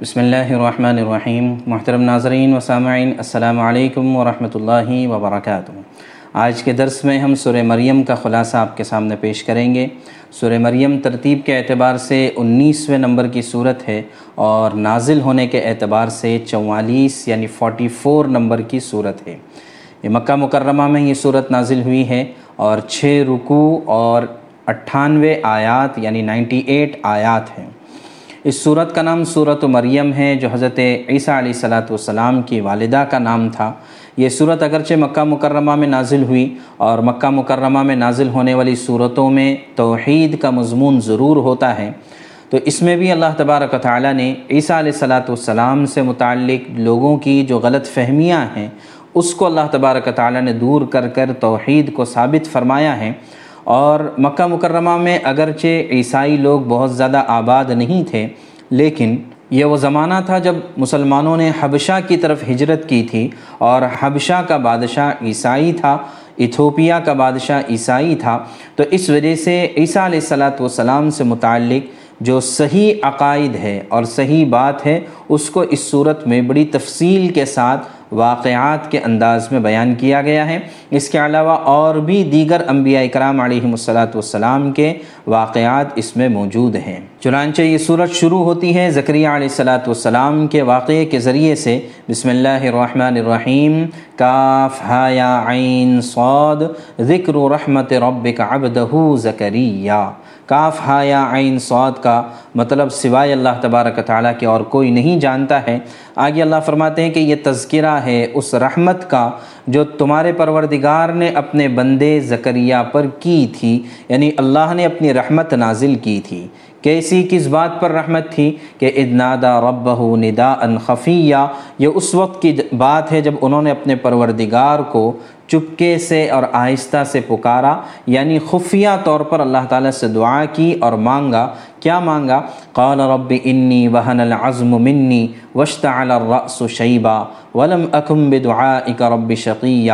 بسم اللہ الرحمن الرحیم. محترم ناظرین و سامعین، السلام علیکم ورحمۃ اللہ وبرکاتہ. آج کے درس میں ہم سورہ مریم کا خلاصہ آپ کے سامنے پیش کریں گے. سورہ مریم ترتیب کے اعتبار سے انیسویں نمبر کی صورت ہے اور نازل ہونے کے اعتبار سے چوالیس یعنی فورٹی فور نمبر کی صورت ہے. یہ مکہ مکرمہ میں یہ صورت نازل ہوئی ہے اور چھ رکو اور اٹھانوے آیات یعنی نائنٹی ایٹ آیات ہیں. اس صورت کا نام صورت مریم ہے، جو حضرت عیسیٰ علیہ صلاۃ والسلام کی والدہ کا نام تھا۔ یہ صورت اگرچہ مکہ مکرمہ میں نازل ہوئی اور مکہ مکرمہ میں نازل ہونے والی صورتوں میں توحید کا مضمون ضرور ہوتا ہے۔ تو اس میں بھی اللہ تبارک و تعالیٰ نے عیسیٰ علیہ صلاۃ والسلام سے متعلق لوگوں کی جو غلط فہمیاں ہیں، اس کو اللہ تبارک و تعالیٰ نے دور کر کر توحید کو ثابت فرمایا ہے۔ اور مکہ مکرمہ میں اگرچہ عیسائی لوگ بہت زیادہ آباد نہیں تھے، لیکن یہ وہ زمانہ تھا جب مسلمانوں نے حبشہ کی طرف ہجرت کی تھی اور حبشہ کا بادشاہ عیسائی تھا، ایتھوپیا کا بادشاہ عیسائی تھا۔ تو اس وجہ سے عیسیٰ علیہ السلاۃ والسلام سے متعلق جو صحیح عقائد ہے اور صحیح بات ہے، اس کو اس صورت میں بڑی تفصیل کے ساتھ واقعات کے انداز میں بیان کیا گیا ہے۔ اس کے علاوہ اور بھی دیگر انبیاء اکرام علیہ الصلاۃ والسلام کے واقعات اس میں موجود ہیں۔ چنانچہ یہ صورت شروع ہوتی ہے ذکریہ علیہ الصلاۃ والسلام کے واقعے کے ذریعے سے۔ بسم اللہ الرحمن الرحیم۔ کاف یا، عین، صاد۔ ذکر رحمت ربک عبدہ ذکریہ کاف ہا یا عین صاد کا مطلب سوائے اللہ تبارک تعالیٰ کے اور کوئی نہیں جانتا ہے۔ آگے اللہ فرماتے ہیں کہ یہ تذکرہ ہے اس رحمت کا جو تمہارے پروردگار نے اپنے بندے زکریہ پر کی تھی یعنی اللہ نے اپنی رحمت نازل کی تھی۔ کیسی کس بات پر رحمت تھی؟ کہ ادنادا ربہ ندا ان خفیہ۔ یہ اس وقت کی بات ہے جب انہوں نے اپنے پروردگار کو چپکے سے اور آہستہ سے پکارا یعنی خفیہ طور پر اللہ تعالیٰ سے دعا کی اور مانگا کیا مانگا؟ قال رب انی وہن العظم منی وشتعل الرأس شیبا ولم اکم بدعائک رب شقیہ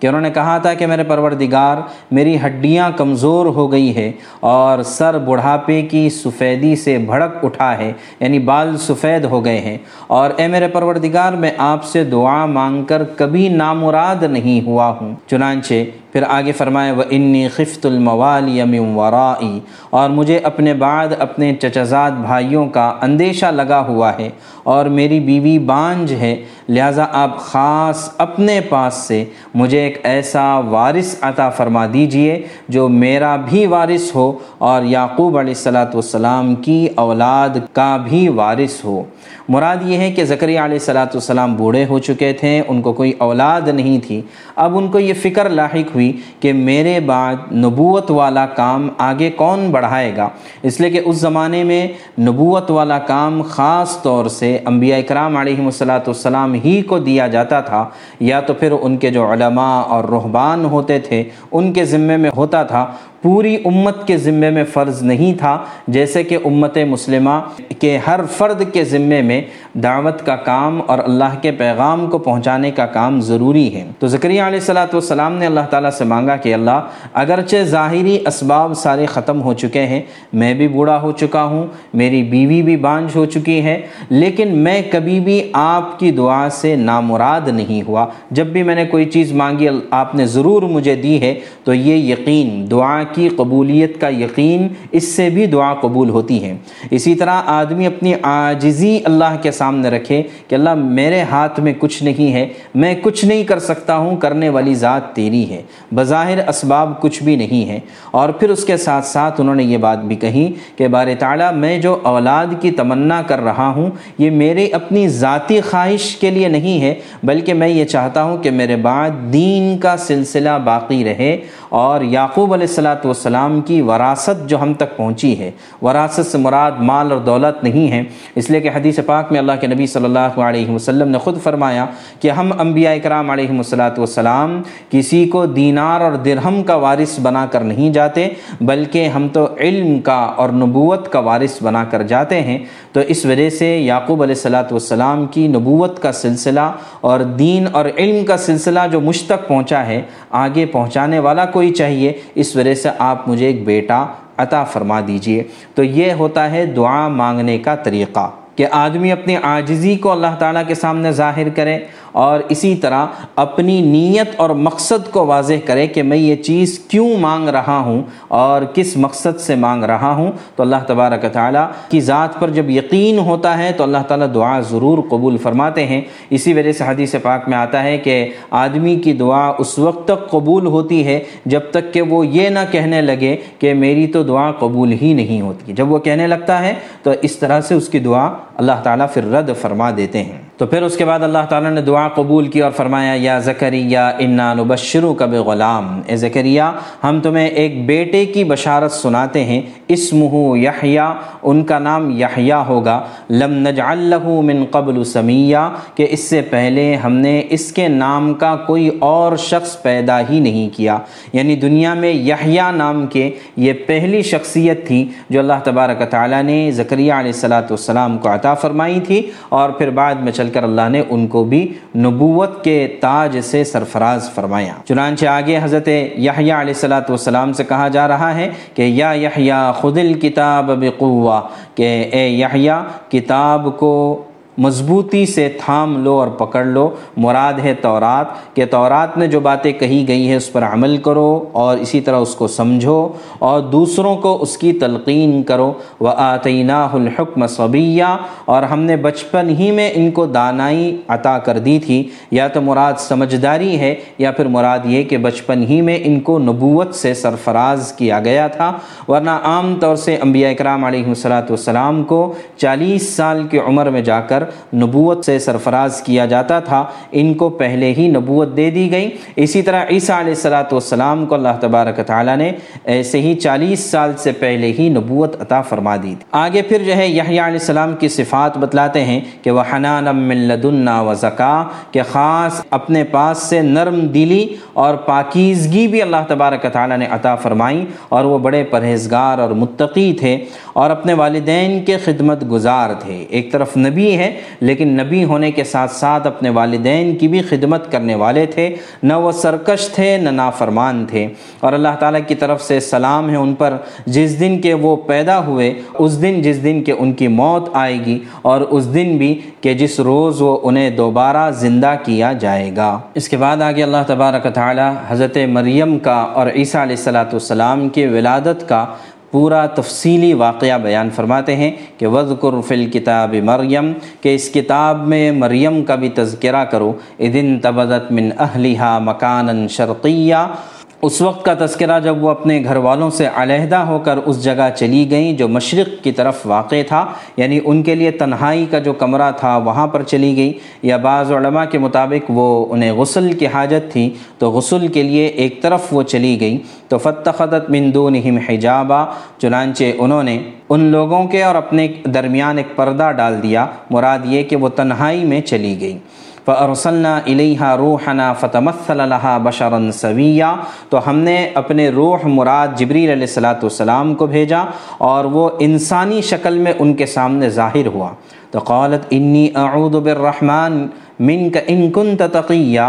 کہ انہوں نے کہا تھا کہ میرے پروردگار، میری ہڈیاں کمزور ہو گئی ہے اور سر بڑھاپے کی سفیدی سے بھڑک اٹھا ہے یعنی بال سفید ہو گئے ہیں۔ اور اے میرے پروردگار، میں آپ سے دعا مانگ کر کبھی نامراد نہیں ہوا ہوں۔ چنانچہ پھر آگے فرمائے وہ انی خفت الموال یم ورائی اور مجھے اپنے بعد اپنے چچزاد بھائیوں کا اندیشہ لگا ہوا ہے اور میری بیوی بانج ہے، لہٰذا آپ خاص اپنے پاس سے مجھے ایک ایسا وارث عطا فرما دیجیے جو میرا بھی وارث ہو اور یعقوب علیہ السلاۃ والسلام کی اولاد کا بھی وارث ہو۔ مراد یہ ہے کہ ذکری علیہ السلاۃ والسلام بوڑھے ہو چکے تھے، ان کو کوئی اولاد نہیں تھی۔ اب ان کو یہ فکر لاحق ہوئی کہ میرے بعد نبوت والا کام آگے کون بڑھائے گا، اس لیے کہ اس زمانے میں نبوت والا کام خاص طور سے انبیاء اکرام علیہ السلاۃ والسلام ہی کو دیا جاتا تھا۔ یا تو پھر ان کے جو علماء اور رہبان ہوتے تھے، ان کے ذمے میں ہوتا تھا۔ پوری امت کے ذمے میں فرض نہیں تھا، جیسے کہ امت مسلمہ کے ہر فرد کے ذمے میں دعوت کا کام اور اللہ کے پیغام کو پہنچانے کا کام ضروری ہے۔ تو ذکریہ علیہ السلاۃ والسلام نے اللہ تعالیٰ سے مانگا کہ اللہ، اگرچہ ظاہری اسباب سارے ختم ہو چکے ہیں، میں بھی بوڑھا ہو چکا ہوں، میری بیوی بھی بانجھ ہو چکی ہے، لیکن میں کبھی بھی آپ کی دعا سے نامراد نہیں ہوا۔ جب بھی میں نے کوئی چیز مانگی، آپ نے ضرور مجھے دی ہے، تو یہ یقین، دعا کی قبولیت کا یقین اس سے بھی دعا قبول ہوتی ہے۔ اسی طرح آدمی اپنی عاجزی اللہ کے سامنے رکھے کہ اللہ میرے ہاتھ میں کچھ نہیں ہے، میں کچھ نہیں کر سکتا ہوں، کرنے والی ذات تیری ہے۔ بظاہر اسباب کچھ بھی نہیں ہے۔ اور پھر اس کے ساتھ ساتھ انہوں نے یہ بات بھی کہی کہ بار تعالیٰ، میں جو اولاد کی تمنا کر رہا ہوں، یہ میرے اپنی ذاتی خواہش کے لیے نہیں ہے، بلکہ میں یہ چاہتا ہوں کہ میرے بعد دین کا سلسلہ باقی رہے۔ اور یعقوب علیہ السلاۃ والسلام کی وراثت جو ہم تک پہنچی ہے۔ وراثت سے مراد مال اور دولت نہیں ہے۔ اس لیے کہ حدیث پاک میں اللہ کے نبی صلی اللہ علیہ وسلم نے خود فرمایا کہ ہم انبیاء اکرام علیہ السلاۃ والسلام کسی کو دینار اور درہم کا وارث بنا کر نہیں جاتے، بلکہ ہم تو علم کا اور نبوت کا وارث بنا کر جاتے ہیں۔ تو اس وجہ سے یعقوب علیہ السلاۃ والسلام کی نبوت کا سلسلہ اور دین اور علم کا سلسلہ جو مجھ تک پہنچا ہے آگے پہنچانے والا کوئی چاہیے، اس وجہ سے آپ مجھے ایک بیٹا عطا فرما دیجیے۔ تو یہ ہوتا ہے دعا مانگنے کا طریقہ کہ آدمی اپنی عاجزی کو اللہ تعالیٰ کے سامنے ظاہر کرے اور اسی طرح اپنی نیت اور مقصد کو واضح کرے کہ میں یہ چیز کیوں مانگ رہا ہوں اور کس مقصد سے مانگ رہا ہوں، تو اللہ تبارک تعالیٰ کی ذات پر جب یقین ہوتا ہے تو اللہ تعالیٰ دعا ضرور قبول فرماتے ہیں۔ اسی وجہ سے حدیث پاک میں آتا ہے کہ آدمی کی دعا اس وقت تک قبول ہوتی ہے جب تک کہ وہ یہ نہ کہنے لگے کہ میری تو دعا قبول ہی نہیں ہوتی۔ جب وہ کہنے لگتا ہے تو اس طرح سے اس کی دعا اللہ تعالیٰ پھر رد فرما دیتے ہیں۔ تو پھر اس کے بعد اللہ تعالیٰ نے دعا قبول کی اور فرمایا، یا زکریہ انا نبشرو کب غلام اے زکریہ ہم تمہیں ایک بیٹے کی بشارت سناتے ہیں، اسمہ یحییٰ ان کا نام یحییٰ ہوگا۔ لم نجعل له من قبل سمیہ کہ اس سے پہلے ہم نے اس کے نام کا کوئی اور شخص پیدا ہی نہیں کیا۔ یعنی دنیا میں یحییٰ نام کے یہ پہلی شخصیت تھی جو اللہ تبارک تعالیٰ نے زکریہ علیہ السلام کو عطا فرمائی تھی اور پھر بعد میں چل کر اللہ نے ان کو بھی نبوت کے تاج سے سرفراز فرمایا۔ چنانچہ آگے حضرت یحییٰ علیہ السلاۃ والسلام سے کہا جا رہا ہے کہ یا یحییٰ خود الکتاب بقوہ، کہ اے یحییٰ، کتاب کو مضبوطی سے تھام لو اور پکڑ لو۔ مراد ہے تورات، کہ تورات میں جو باتیں کہی گئی ہیں اس پر عمل کرو اور اسی طرح اس کو سمجھو اور دوسروں کو اس کی تلقین کرو۔ و آتینہ الحکم صبیہ اور ہم نے بچپن ہی میں ان کو دانائی عطا کر دی تھی۔ یا تو مراد سمجھداری ہے، یا پھر مراد یہ کہ بچپن ہی میں ان کو نبوت سے سرفراز کیا گیا تھا۔ ورنہ عام طور سے انبیاء اکرام علیہ السلاۃ والسلام کو چالیس سال کی عمر میں جا کر نبوت سے سرفراز کیا جاتا تھا۔ ان کو پہلے ہی نبوت دے دی گئی۔ اسی طرح عیسیٰ علیہ السلاۃ والسلام کو اللہ تبارک تعالیٰ نے ایسے ہی چالیس سال سے پہلے ہی نبوت عطا فرما دی۔ تھی آگے پھر جو ہے یحییٰ علیہ السلام کی صفات بتلاتے ہیں کہ وہ حنان لدنا و زکا کہ خاص اپنے پاس سے نرم دلی اور پاکیزگی بھی اللہ تبارک تعالیٰ نے عطا فرمائی اور وہ بڑے پرہیزگار اور متقی تھے اور اپنے والدین کے خدمت گزار تھے۔ ایک طرف نبی ہے لیکن نبی ہونے کے ساتھ ساتھ اپنے والدین کی بھی خدمت کرنے والے تھے، نہ وہ سرکش تھے، نہ نافرمان تھے۔ اور اللہ تعالیٰ کی طرف سے سلام ہے ان پر۔ جس دن کے وہ پیدا ہوئے، اس دن جس دن کے ان کی موت آئے گی۔ اور اس دن بھی کہ جس روز وہ انہیں دوبارہ زندہ کیا جائے گا۔ اس کے بعد آگے اللہ تبارک تعالیٰ حضرت مریم کا اور عیسیٰ علیہ السلاۃ والسلام کے ولادت کا پورا تفصیلی واقعہ بیان فرماتے ہیں کہ وذکر فی الکتاب مریم، کہ اس کتاب میں مریم کا بھی تذکرہ کرو ادن تبدت من اہلیہ مکانا شرقیہ اس وقت کا تذکرہ جب وہ اپنے گھر والوں سے علیحدہ ہو کر اس جگہ چلی گئیں جو مشرق کی طرف واقع تھا یعنی ان کے لیے تنہائی کا جو کمرہ تھا وہاں پر چلی گئی یا بعض علماء کے مطابق وہ انہیں غسل کی حاجت تھی، تو غسل کے لیے ایک طرف وہ چلی گئی تو فتخت من دونہم حجابہ چنانچہ انہوں نے ان لوگوں کے اور اپنے درمیان ایک پردہ ڈال دیا، مراد یہ کہ وہ تنہائی میں چلی گئی فارسلنا الیہا روحنا فتمثل لَهَا بشرا سویا تو ہم نے اپنے روح مراد جبریل علیہ السلاۃ والسلام کو بھیجا اور وہ انسانی شکل میں ان کے سامنے ظاہر ہوا۔ تو قالت انی اعوذ بالرحمن منک ان کنت تقیہ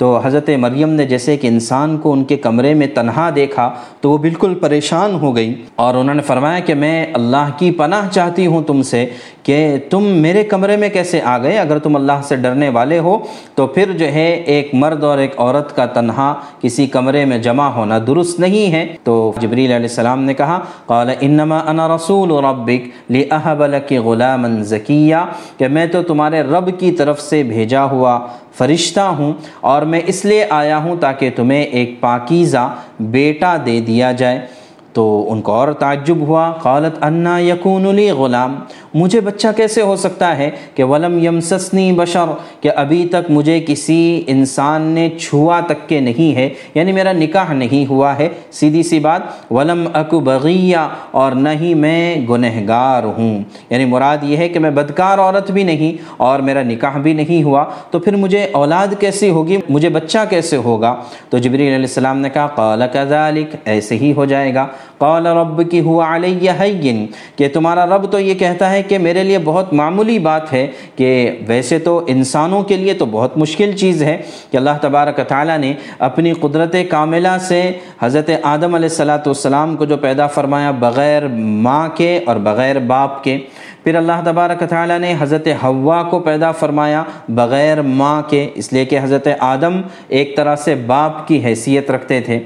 تو حضرت مریم نے جیسے کہ انسان کو ان کے کمرے میں تنہا دیکھا تو وہ بالکل پریشان ہو گئی اور انہوں نے فرمایا کہ میں اللہ کی پناہ چاہتی ہوں تم سے کہ تم میرے کمرے میں کیسے آ گئے؟ اگر تم اللہ سے ڈرنے والے ہو تو پھر جو ہے ایک مرد اور ایک عورت کا تنہا کسی کمرے میں جمع ہونا درست نہیں ہے۔ تو جبریل علیہ السلام نے کہا، قال، انما انا رسول ربک لاہب لک غلاما زکیہ کہ میں تو تمہارے رب کی طرف سے بھیجا ہوا فرشتہ ہوں اور میں اس لیے آیا ہوں تاکہ تمہیں ایک پاکیزہ بیٹا دے دیا جائے۔ تو ان کو اور تعجب ہوا۔ قالت، انا یقون علی غلام۔ مجھے بچہ کیسے ہو سکتا ہے کہ ولم یمسسنی بشر؟ کہ ابھی تک مجھے کسی انسان نے چھوا تک کے نہیں ہے یعنی میرا نکاح نہیں ہوا ہے۔ سیدھی سی بات، ولم اکو بغیہ۔ اور نہ ہی میں گنہگار ہوں۔ یعنی مراد یہ ہے کہ میں بدکار عورت بھی نہیں اور میرا نکاح بھی نہیں ہوا۔ تو پھر مجھے اولاد کیسی ہوگی؟ مجھے بچہ کیسے ہوگا؟ تو جبریل علیہ السلام نے کہا، قال کذالک، ایسے ہی ہو جائے گا۔ قال رب کی ہوا علیہ حین، کہ تمہارا رب تو یہ کہتا ہے کہ میرے لیے بہت معمولی بات ہے کہ ویسے تو انسانوں کے لیے تو بہت مشکل چیز ہے کہ اللہ تبارک تعالیٰ نے اپنی قدرت کاملہ سے حضرت آدم علیہ السلاۃ والسلام کو جو پیدا فرمایا بغیر ماں کے اور بغیر باپ کے، پھر اللہ تبارک تعالیٰ نے حضرت ہوا کو پیدا فرمایا بغیر ماں کے، اس لیے کہ حضرت آدم ایک طرح سے باپ کی حیثیت رکھتے تھے۔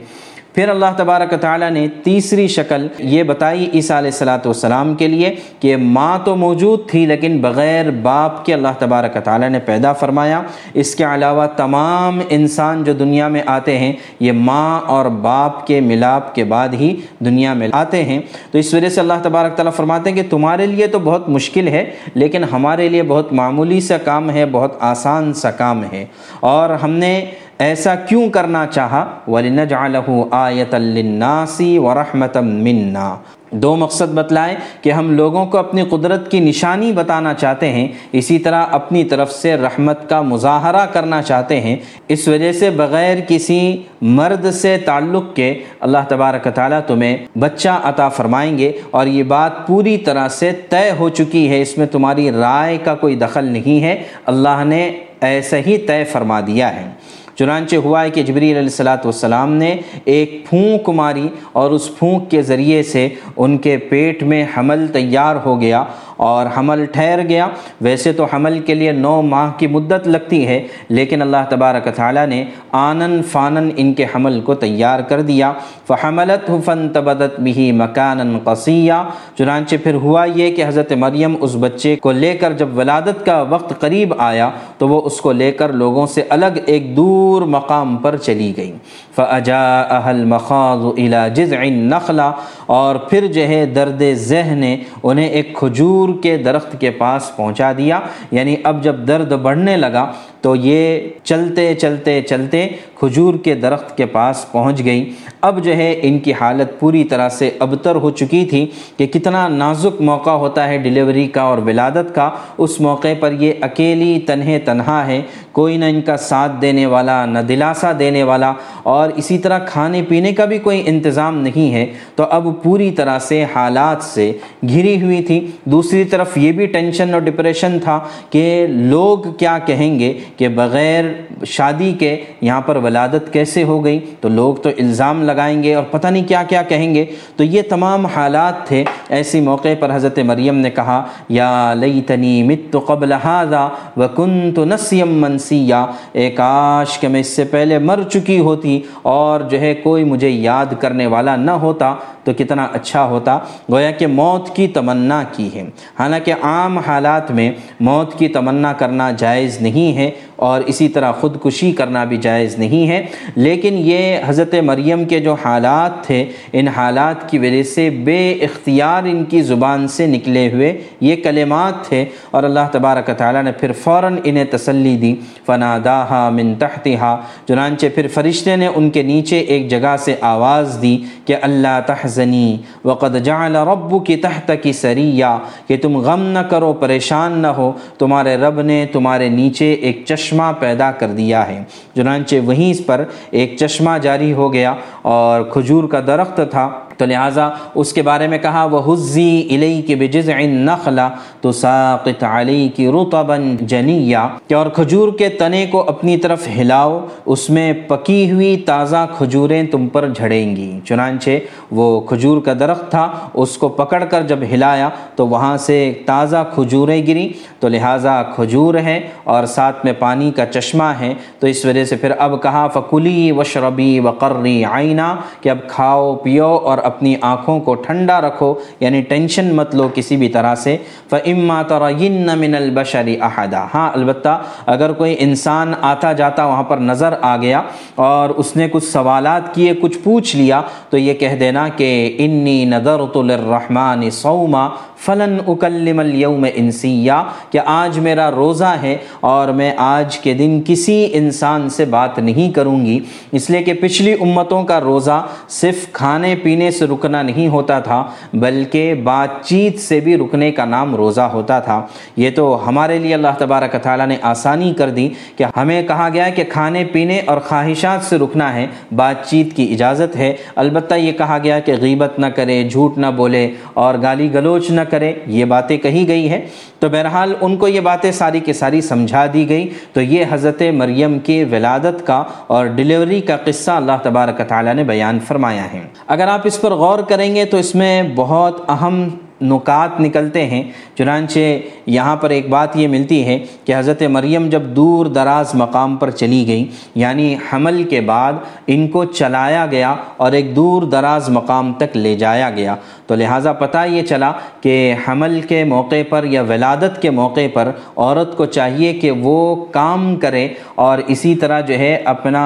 پھر اللہ تبارک تعالیٰ نے تیسری شکل یہ بتائی عیسیٰ علیہ السلاۃ والسلام کے لیے کہ ماں تو موجود تھی لیکن بغیر باپ کے اللہ تبارک تعالیٰ نے پیدا فرمایا۔ اس کے علاوہ تمام انسان جو دنیا میں آتے ہیں، یہ ماں اور باپ کے ملاپ کے بعد ہی دنیا میں آتے ہیں۔ تو اس وجہ سے اللہ تبارک تعالیٰ فرماتے ہیں کہ تمہارے لیے تو بہت مشکل ہے، لیکن ہمارے لیے بہت معمولی سا کام ہے، بہت آسان سا کام ہے۔ اور ہم نے ایسا کیوں کرنا چاہا؟ وَلِنَجْعَلَهُ آیَةً لِلنَّاسِ وَرَحْمَةً مِنَّا۔ دو مقصد بتلائیں کہ ہم لوگوں کو اپنی قدرت کی نشانی بتانا چاہتے ہیں، اسی طرح اپنی طرف سے رحمت کا مظاہرہ کرنا چاہتے ہیں۔ اس وجہ سے بغیر کسی مرد سے تعلق کے اللہ تبارک تعالیٰ تمہیں بچہ عطا فرمائیں گے اور یہ بات پوری طرح سے طے ہو چکی ہے، اس میں تمہاری رائے کا کوئی دخل نہیں ہے۔ اللہ نے ایسا ہی طے فرما دیا ہے۔ چنانچہ ہوا ہے کہ جبریل علیہ السلاۃ والسلام نے ایک پھونک ماری اور اس پھونک کے ذریعے سے ان کے پیٹ میں حمل تیار ہو گیا اور حمل ٹھہر گیا۔ ویسے تو حمل کے لیے نو ماہ کی مدت لگتی ہے، لیکن اللہ تبارک تعالیٰ نے آنن فانن ان کے حمل کو تیار کر دیا۔ فحملت فن تبدت بھی مکان قصیہ چنانچہ پھر ہوا یہ کہ حضرت مریم اس بچے کو لے کر جب ولادت کا وقت قریب آیا، تو وہ اس کو لے کر لوگوں سے الگ ایک دور مقام پر چلی گئی۔ فجا اہل مخاض الا جذع نخلا اور پھر جو ہے درد ذہن نے انہیں ایک کھجور کے درخت کے پاس پہنچا دیا یعنی اب جب درد بڑھنے لگا تو یہ چلتے چلتے چلتے کھجور کے درخت کے پاس پہنچ گئی اب جو ہے ان کی حالت پوری طرح سے ابتر ہو چکی تھی کہ کتنا نازک موقع ہوتا ہے ڈیلیوری کا اور ولادت کا۔ اس موقع پر یہ اکیلی تنہے تنہا ہے، کوئی نہ ان کا ساتھ دینے والا، نہ دلاسا دینے والا۔ اور اسی طرح کھانے پینے کا بھی کوئی انتظام نہیں ہے۔ تو اب پوری طرح سے حالات سے گھری ہوئی تھی۔ دوسری طرف یہ بھی ٹینشن اور ڈپریشن تھا کہ لوگ کیا کہیں گے۔ کہ بغیر شادی کے یہاں پر ولادت کیسے ہو گئی؟ تو لوگ تو الزام لگائیں گے اور پتہ نہیں کیا کیا کہیں گے۔ تو یہ تمام حالات تھے۔ ایسی موقع پر حضرت مریم نے کہا، یا لیتنی مت قبل هذا وکنت نسیم منسیا۔ اے کاش کہ میں اس سے پہلے مر چکی ہوتی اور جو ہے کوئی مجھے یاد کرنے والا نہ ہوتا تو کتنا اچھا ہوتا۔ گویا کہ موت کی تمنا کی ہے۔ حالانکہ عام حالات میں موت کی تمنا کرنا جائز نہیں ہے۔ اور اسی طرح خودکشی کرنا بھی جائز نہیں ہے۔ لیکن یہ حضرت مریم کے جو حالات تھے، ان حالات کی وجہ سے بے اختیار ان کی زبان سے نکلے ہوئے یہ کلمات تھے۔ اور اللہ تبارک تعالیٰ نے پھر فوراً انہیں تسلی دی۔ فنا داہا من تحتہا چنانچہ پھر فرشتے نے ان کے نیچے ایک جگہ سے آواز دی کہ اللہ تحزنی، وقد جعل رب کی تحت کی سریہ کہ تم غم نہ کرو، پریشان نہ ہو۔ تمہارے رب نے تمہارے نیچے ایک چشم چشمہ پیدا کر دیا ہے۔ چنانچہ وہیں اس پر ایک چشمہ جاری ہو گیا اور کھجور کا درخت تھا۔ تو لہٰذا اس کے بارے میں کہا وہ حزی علی کے بجز نخلا تو ساقت علی کی رتبن جنیا کہ اور کھجور کے تنے کو اپنی طرف ہلاؤ، اس میں پکی ہوئی تازہ کھجوریں تم پر جھڑیں گی۔ چنانچہ وہ کھجور کا درخت تھا، اس کو پکڑ کر جب ہلایا تو وہاں سے تازہ کھجوریں گری تو لہٰذا کھجور ہے اور ساتھ میں پانی کا چشمہ ہے۔ تو اس وجہ سے پھر اب کہا، فکلی وشربی وقرری آئینہ کہ اب کھاؤ، پیو اور اپنی آنکھوں کو ٹھنڈا رکھو یعنی ٹینشن مت لو کسی بھی طرح سے۔ فعما تَرَيِنَّ مِنَ الْبَشَرِ احدہ ہاں البتہ اگر کوئی انسان آتا جاتا وہاں پر نظر آ گیا اور اس نے کچھ سوالات کیے، کچھ پوچھ لیا، تو یہ کہہ دینا کہ انی نَذَرْتُ لِلرَّحْمَانِ صوما۔ فلن اکلم اليوم انسیہ، کہ آج میرا روزہ ہے اور میں آج کے دن کسی انسان سے بات نہیں کروں گی۔ اس لیے کہ پچھلی امتوں کا روزہ صرف کھانے پینے سے رکنا نہیں ہوتا تھا، بلکہ بات چیت سے بھی رکنے کا نام روزہ ہوتا تھا۔ یہ تو ہمارے لیے اللہ تبارک تعالیٰ نے آسانی کر دی کہ ہمیں کہا گیا کہ کھانے پینے اور خواہشات سے رکنا ہے بات چیت کی اجازت ہے۔ البتہ یہ کہا گیا کہ غیبت نہ کرے، جھوٹ نہ بولے اور گالی گلوچ نہ کرے۔ یہ باتیں کہی گئی ہیں۔ تو بہرحال ان کو یہ باتیں ساری کی ساری سمجھا دی گئی تو یہ حضرت مریم کے ولادت کا اور ڈیلیوری کا قصہ اللہ تبارک تعالیٰ نے بیان فرمایا ہے۔ اگر آپ اس پر غور کریں گے تو اس میں بہت اہم نکات نکلتے ہیں۔ چنانچہ یہاں پر ایک بات یہ ملتی ہے کہ حضرت مریم جب دور دراز مقام پر چلی گئی یعنی حمل کے بعد ان کو چلایا گیا اور ایک دور دراز مقام تک لے جایا گیا۔ تو لہٰذا پتہ یہ چلا کہ حمل کے موقع پر یا ولادت کے موقع پر عورت کو چاہیے کہ وہ کام کرے اور اسی طرح جو ہے اپنا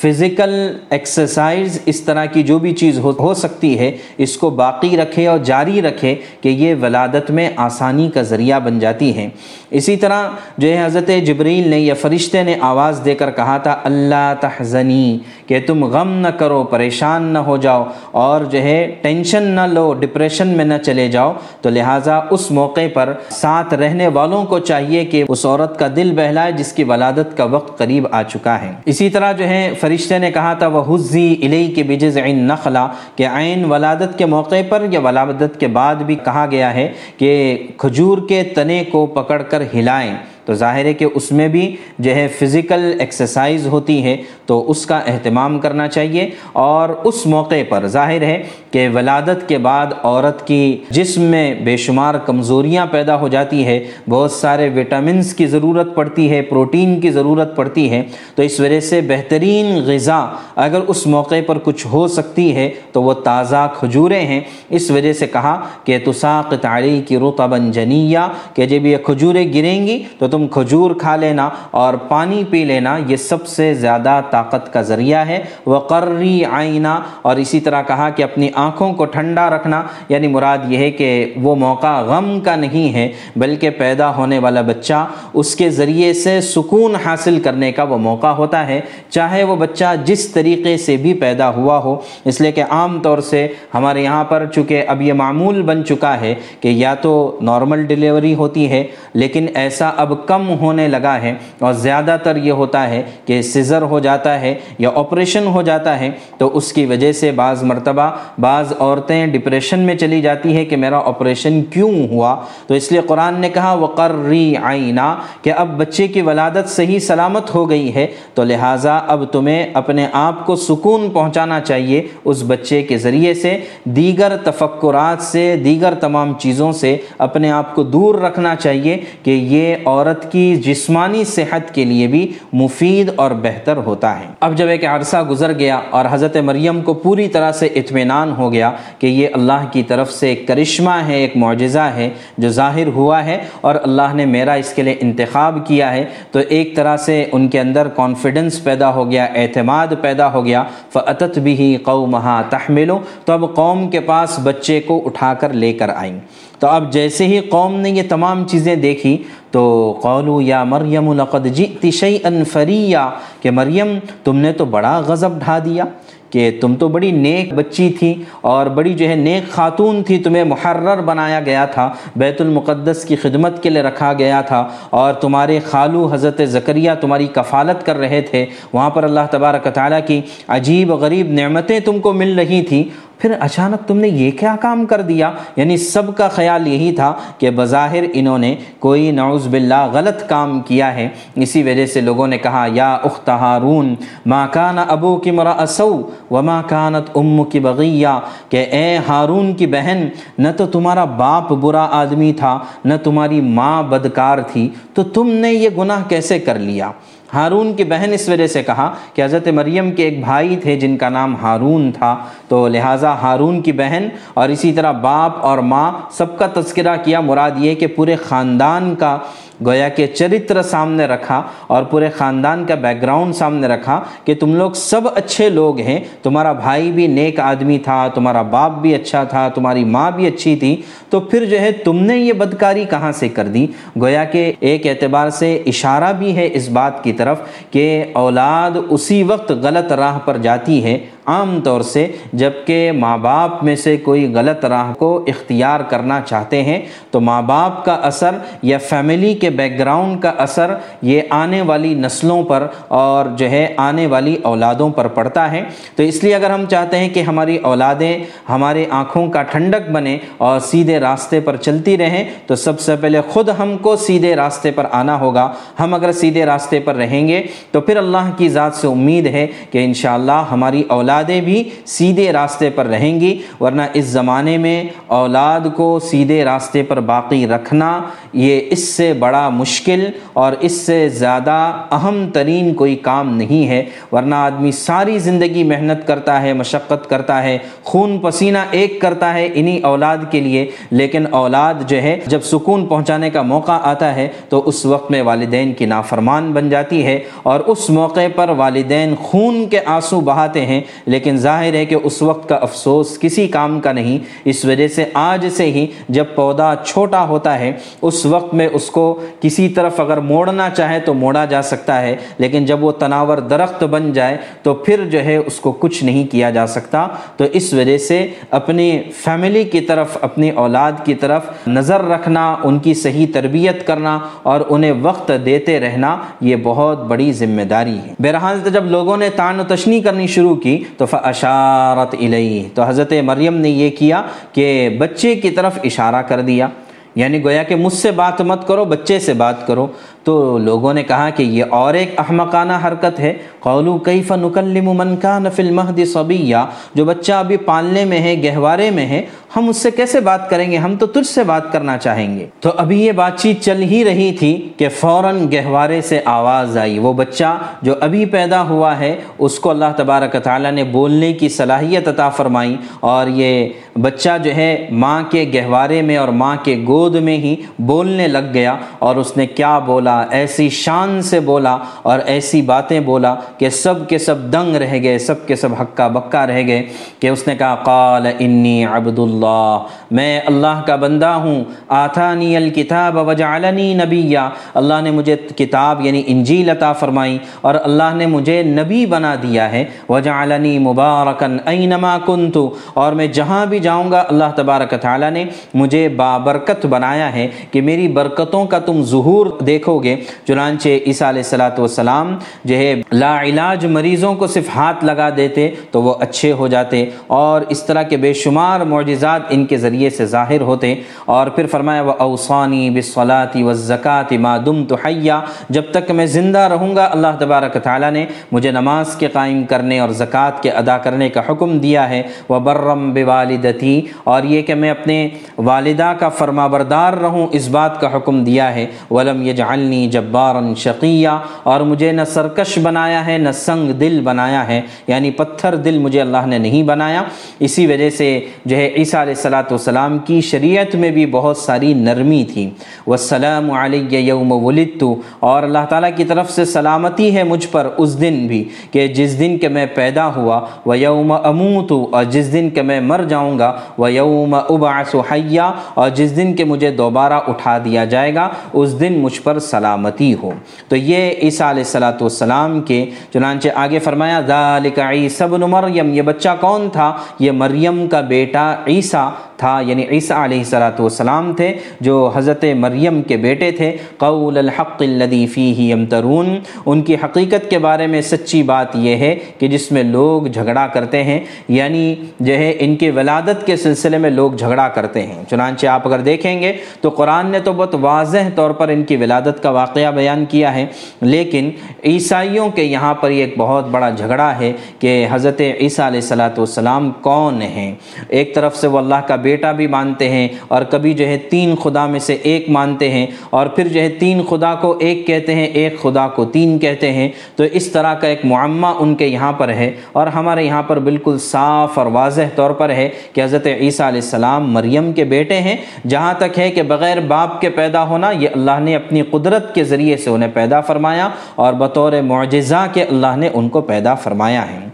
فزیکل ایکسرسائز اس طرح کی جو بھی چیز ہو ہو سکتی ہے، اس کو باقی رکھے اور جاری رکھے کہ یہ ولادت میں آسانی کا ذریعہ بن جاتی ہے اسی طرح جو ہے حضرت جبریل نے یا فرشتے نے آواز دے کر کہا تھا، اللہ تحزنی کہ تم غم نہ کرو، پریشان نہ ہو جاؤ اور جو ہے ٹینشن نہ لو ڈپریشن میں نہ چلے جاؤ، تو لہٰذا اس موقع پر ساتھ رہنے والوں کو چاہیے کہ اس عورت کا دل بہلائے جس کی ولادت کا وقت قریب آ چکا ہے۔ اسی طرح جو ہے، فرشتے نے کہا تھا وہ حزی علی کے بجز عین نخلا کہ عین ولادت کے موقع پر یا ولادت کے بعد بھی کہا گیا ہے کہ کھجور کے تنے کو پکڑ کر ہلائیں۔ تو ظاہر ہے کہ اس میں بھی جو ہے فزیکل ایکسرسائز ہوتی ہے، تو اس کا اہتمام کرنا چاہیے۔ اور اس موقع پر ظاہر ہے کہ ولادت کے بعد عورت کی جسم میں بے شمار کمزوریاں پیدا ہو جاتی ہے بہت سارے وٹامنس کی ضرورت پڑتی ہے پروٹین کی ضرورت پڑتی ہے۔ تو اس وجہ سے بہترین غذا اگر اس موقع پر کچھ ہو سکتی ہے، تو وہ تازہ کھجوریں ہیں۔ اس وجہ سے کہا کہ تساق تعلی کی رتبن جنیہ، کہ جب یہ کھجوریں گریں گی، تو تم کھجور کھا لینا اور پانی پی لینا، یہ سب سے زیادہ طاقت کا ذریعہ ہے۔ وقرری آئینہ اور اسی طرح کہا کہ اپنی آنکھوں کو ٹھنڈا رکھنا یعنی مراد یہ ہے کہ وہ موقع غم کا نہیں ہے، بلکہ پیدا ہونے والا بچہ، اس کے ذریعے سے سکون حاصل کرنے کا وہ موقع ہوتا ہے۔ چاہے وہ بچہ جس طریقے سے بھی پیدا ہوا ہو۔ اس لیے کہ عام طور سے ہمارے یہاں پر چونکہ اب یہ معمول بن چکا ہے کہ یا تو نارمل ڈلیوری ہوتی ہے، لیکن ایسا اب کم ہونے لگا ہے اور زیادہ تر یہ ہوتا ہے کہ سزر ہو جاتا ہے یا آپریشن ہو جاتا ہے، تو اس کی وجہ سے بعض مرتبہ بعض عورتیں ڈپریشن میں چلی جاتی ہے کہ میرا آپریشن کیوں ہوا؟ تو اس لیے قرآن نے کہا وقرری آئینہ کہ اب بچے کی ولادت صحیح سلامت ہو گئی ہے، تو لہٰذا اب تمہیں اپنے آپ کو سکون پہنچانا چاہیے اس بچے کے ذریعے سے، دیگر تفکرات سے، دیگر تمام چیزوں سے اپنے آپ کو دور رکھنا چاہیے کہ یہ عورت عورت کی جسمانی صحت کے لیے بھی مفید اور بہتر ہوتا ہے۔ اب جب ایک عرصہ گزر گیا اور حضرت مریم کو پوری طرح سے اطمینان ہو گیا کہ یہ اللہ کی طرف سے ایک کرشمہ ہے، ایک معجزہ ہے جو ظاہر ہوا ہے اور اللہ نے میرا اس کے لیے انتخاب کیا ہے، تو ایک طرح سے ان کے اندر کانفیڈنس پیدا ہو گیا، اعتماد پیدا ہو گیا۔ فعت بھی قومہ تحملو تو اب قوم کے پاس بچے کو اٹھا کر لے کر آئیں۔ تو اب جیسے ہی قوم نے یہ تمام چیزیں دیکھی تو قولو یا مریم لقد جئت شیئا فریا کہ مریم، تم نے تو بڑا غضب ڈھا دیا کہ تم تو بڑی نیک بچی تھی اور بڑی جو ہے نیک خاتون تھی، تمہیں محرر بنایا گیا تھا، بیت المقدس کی خدمت کے لیے رکھا گیا تھا اور تمہارے خالو حضرت ذکریہ تمہاری کفالت کر رہے تھے۔ وہاں پر اللہ تبارک تعالیٰ کی عجیب غریب نعمتیں تم کو مل رہی تھیں۔ پھر اچانک تم نے یہ کیا کام کر دیا؟ یعنی سب کا خیال یہی تھا کہ بظاہر انہوں نے کوئی نعوذ باللہ غلط کام کیا ہے۔ اسی وجہ سے لوگوں نے کہا، یا اخت ہارون، ما کان ابو کی مرا اسو و ماں کانت ام کی بغیہ۔ کہ اے ہارون کی بہن، نہ تو تمہارا باپ برا آدمی تھا، نہ تمہاری ماں بدکار تھی، تو تم نے یہ گناہ کیسے کر لیا؟ ہارون کی بہن اس وجہ سے کہا کہ حضرت مریم کے ایک بھائی تھے جن کا نام ہارون تھا۔ تو لہٰذا ہارون کی بہن اور اسی طرح باپ اور ماں سب کا تذکرہ کیا، مراد یہ کہ پورے خاندان کا گویا کہ چرتر سامنے رکھا اور پورے خاندان کا بیک گراؤنڈ سامنے رکھا کہ تم لوگ سب اچھے لوگ ہیں، تمہارا بھائی بھی نیک آدمی تھا، تمہارا باپ بھی اچھا تھا، تمہاری ماں بھی اچھی تھی۔ تو پھر جو ہے تم نے یہ بدکاری کہاں سے کر دی؟ گویا کہ ایک اعتبار سے اشارہ بھی ہے اس بات کی طرف کہ اولاد اسی وقت غلط راہ پر جاتی ہے عام طور سے جبکہ ماں باپ میں سے کوئی غلط راہ کو اختیار کرنا چاہتے ہیں، تو ماں باپ کا اثر یا فیملی کے بیک گراؤنڈ کا اثر یہ آنے والی نسلوں پر اور جو ہے آنے والی اولادوں پر پڑتا ہے۔ تو اس لیے اگر ہم چاہتے ہیں کہ ہماری اولادیں ہمارے آنکھوں کا ٹھنڈک بنے اور سیدھے راستے پر چلتی رہیں، تو سب سے پہلے خود ہم کو سیدھے راستے پر آنا ہوگا۔ ہم اگر سیدھے راستے پر رہیں گے، تو پھر اللہ کی ذات سے امید ہے کہ انشاءاللہ ہماری اولاد اولادیں بھی سیدھے راستے پر رہیں گی، ورنہ اس زمانے میں اولاد کو سیدھے راستے پر باقی رکھنا یہ اس سے بڑا مشکل اور اس سے زیادہ اہم ترین کوئی کام نہیں ہے۔ ورنہ آدمی ساری زندگی محنت کرتا ہے، مشقت کرتا ہے، خون پسینہ ایک کرتا ہے انہی اولاد کے لیے۔ لیکن اولاد جو ہے، جب سکون پہنچانے کا موقع آتا ہے، تو اس وقت میں والدین کی نافرمان بن جاتی ہے اور اس موقع پر والدین خون کے آنسو بہاتے ہیں۔ لیکن ظاہر ہے کہ اس وقت کا افسوس کسی کام کا نہیں، اس وجہ سے آج سے ہی جب پودا چھوٹا ہوتا ہے، اس وقت میں اس کو کسی طرف اگر موڑنا چاہے تو موڑا جا سکتا ہے، لیکن جب وہ تناور درخت بن جائے تو پھر جو ہے اس کو کچھ نہیں کیا جا سکتا۔ تو اس وجہ سے اپنی فیملی کی طرف، اپنی اولاد کی طرف نظر رکھنا، ان کی صحیح تربیت کرنا اور انہیں وقت دیتے رہنا، یہ بہت بڑی ذمہ داری ہے۔ بہرحال جب لوگوں نے تان و تشنی کرنی شروع کی تو فاشارت علیہ تو حضرت مریم نے یہ کیا کہ بچے کی طرف اشارہ کر دیا۔ یعنی گویا کہ مجھ سے بات مت کرو، بچے سے بات کرو۔ تو لوگوں نے کہا کہ یہ اور ایک احمقانہ حرکت ہے۔ قولو کیف نکلم من کان فی المہد صبیہ جو بچہ ابھی پالنے میں ہے، گہوارے میں ہے، ہم اس سے کیسے بات کریں گے؟ ہم تو تجھ سے بات کرنا چاہیں گے۔ تو ابھی یہ بات چیت چل ہی رہی تھی کہ فوراً گہوارے سے آواز آئی۔ وہ بچہ جو ابھی پیدا ہوا ہے، اس کو اللہ تبارک تعالیٰ نے بولنے کی صلاحیت عطا فرمائی۔ اور یہ بچہ جو ہے، ماں کے گہوارے میں اور ماں کے گود میں ہی بولنے لگ گیا۔ اور اس نے کیا بولا؟ ایسی شان سے بولا اور ایسی باتیں بولا کہ سب کے سب دنگ رہ گئے، سب کے سب حقہ بکا رہ گئے کہ اس نے کہا، قال انی عبد اللہ، میں اللہ کا بندہ ہوں، آتانی الکتاب وجعلنی نبیہ اللہ نے مجھے کتاب یعنی انجیل عطا فرمائی اور اللہ نے مجھے نبی بنا دیا ہے۔ وجعلنی مبارکن اینما کنتو اور میں جہاں بھی جاؤں گا، اللہ تبارک تعالیٰ نے مجھے بابرکت بنایا ہے کہ میری برکتوں کا تم ظہور دیکھو گے چنانچہ عیسیٰ علیہ السلاۃ والسلام جو ہے، لا علاج مریضوں کو صرف ہاتھ لگا دیتے تو وہ اچھے ہو جاتے اور اس طرح کے بے شمار معجزات ان کے ذریعے سے ظاہر ہوتے۔ اور پھر فرمایا، وہ اوسانی بصلاطی و زکوٰۃ مادم تو حیا جب تک میں زندہ رہوں گا، اللہ تبارک تعالیٰ نے مجھے نماز کے قائم کرنے اور زکوٰۃ کے ادا کرنے کا حکم دیا ہے۔ وہ برم بوالدتی اور یہ کہ میں اپنے والدہ کا فرما بردار رہوں، اس بات کا حکم دیا ہے۔ ولم یجعلنی جبارن شقیہ اور مجھے نہ سرکش بنایا ہے، نہ سنگ دل بنایا ہے یعنی پتھر دل مجھے اللہ نے نہیں بنایا۔ اسی وجہ سے جو ہے عیسیٰ علیہ السلاۃ والسلام کی شریعت میں بھی بہت ساری نرمی تھی۔ وسلام علیہ یوم ولدت۔ اور اللہ تعالیٰ کی طرف سے سلامتی ہے مجھ پر اس دن بھی کہ جس دن کہ میں پیدا ہوا وہ یوم اموت اور جس دن کہ میں مر جاؤں گا وہ یوم ابعث حیا اور جس دن کہ مجھے دوبارہ اٹھا دیا جائے گا، اس دن مجھ پر سلامتی ہو۔ تو یہ عیسیٰ علیہ السلاۃ والسلام کے چنانچہ آگے فرمایا، ذالک عیسی بن مریم، یہ بچہ کون تھا؟ یہ مریم کا بیٹا عیسیٰ۔ تھا یعنی عیسیٰ علیہ السلاۃ والسلام تھے، جو حضرت مریم کے بیٹے تھے۔ قول الحق الذی فیہ یمترون، ان کی حقیقت کے بارے میں سچی بات یہ ہے کہ جس میں لوگ جھگڑا کرتے ہیں یعنی جو ہے ان کے ولادت کے سلسلے میں لوگ جھگڑا کرتے ہیں۔ چنانچہ آپ اگر دیکھیں گے تو قرآن نے تو بہت واضح طور پر ان کی ولادت کا واقعہ بیان کیا ہے، لیکن عیسائیوں کے یہاں پر یہ ایک بہت بڑا جھگڑا ہے کہ حضرت عیسیٰ علیہ السلاۃ والسلام کون ہیں۔ ایک طرف سے وہ اللہ کا بیٹا بھی مانتے ہیں اور کبھی جو ہے تین خدا میں سے ایک مانتے ہیں اور پھر جو ہے تین خدا کو ایک کہتے ہیں، ایک خدا کو تین کہتے ہیں۔ تو اس طرح کا ایک معمہ ان کے یہاں پر ہے اور ہمارے یہاں پر بالکل صاف اور واضح طور پر ہے کہ حضرت عیسیٰ علیہ السلام مریم کے بیٹے ہیں۔ جہاں تک ہے کہ بغیر باپ کے پیدا ہونا، یہ اللہ نے اپنی قدرت کے ذریعے سے انہیں پیدا فرمایا اور بطور معجزہ کے اللہ نے ان کو پیدا فرمایا ہے۔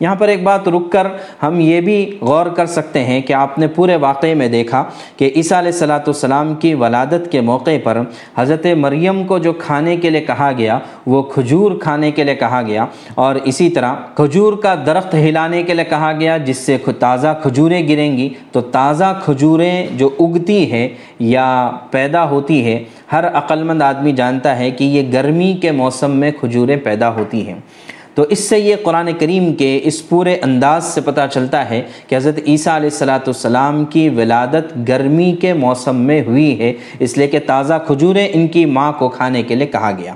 یہاں پر ایک بات رک کر ہم یہ بھی غور کر سکتے ہیں کہ آپ نے پورے واقعے میں دیکھا کہ عیسیٰ علیہ السلاۃ والسلام کی ولادت کے موقع پر حضرت مریم کو جو کھانے کے لیے کہا گیا، وہ کھجور کھانے کے لیے کہا گیا اور اسی طرح کھجور کا درخت ہلانے کے لیے کہا گیا، جس سے تازہ کھجوریں گریں گی۔ تو تازہ کھجوریں جو اگتی ہے یا پیدا ہوتی ہے ہر عقلمند آدمی جانتا ہے کہ یہ گرمی کے موسم میں کھجوریں پیدا ہوتی ہیں۔ تو اس سے یہ قرآن کریم کے اس پورے انداز سے پتہ چلتا ہے کہ حضرت عیسیٰ علیہ السلاۃ والسلام کی ولادت گرمی کے موسم میں ہوئی ہے، اس لیے کہ تازہ کھجوریں ان کی ماں کو کھانے کے لیے کہا گیا۔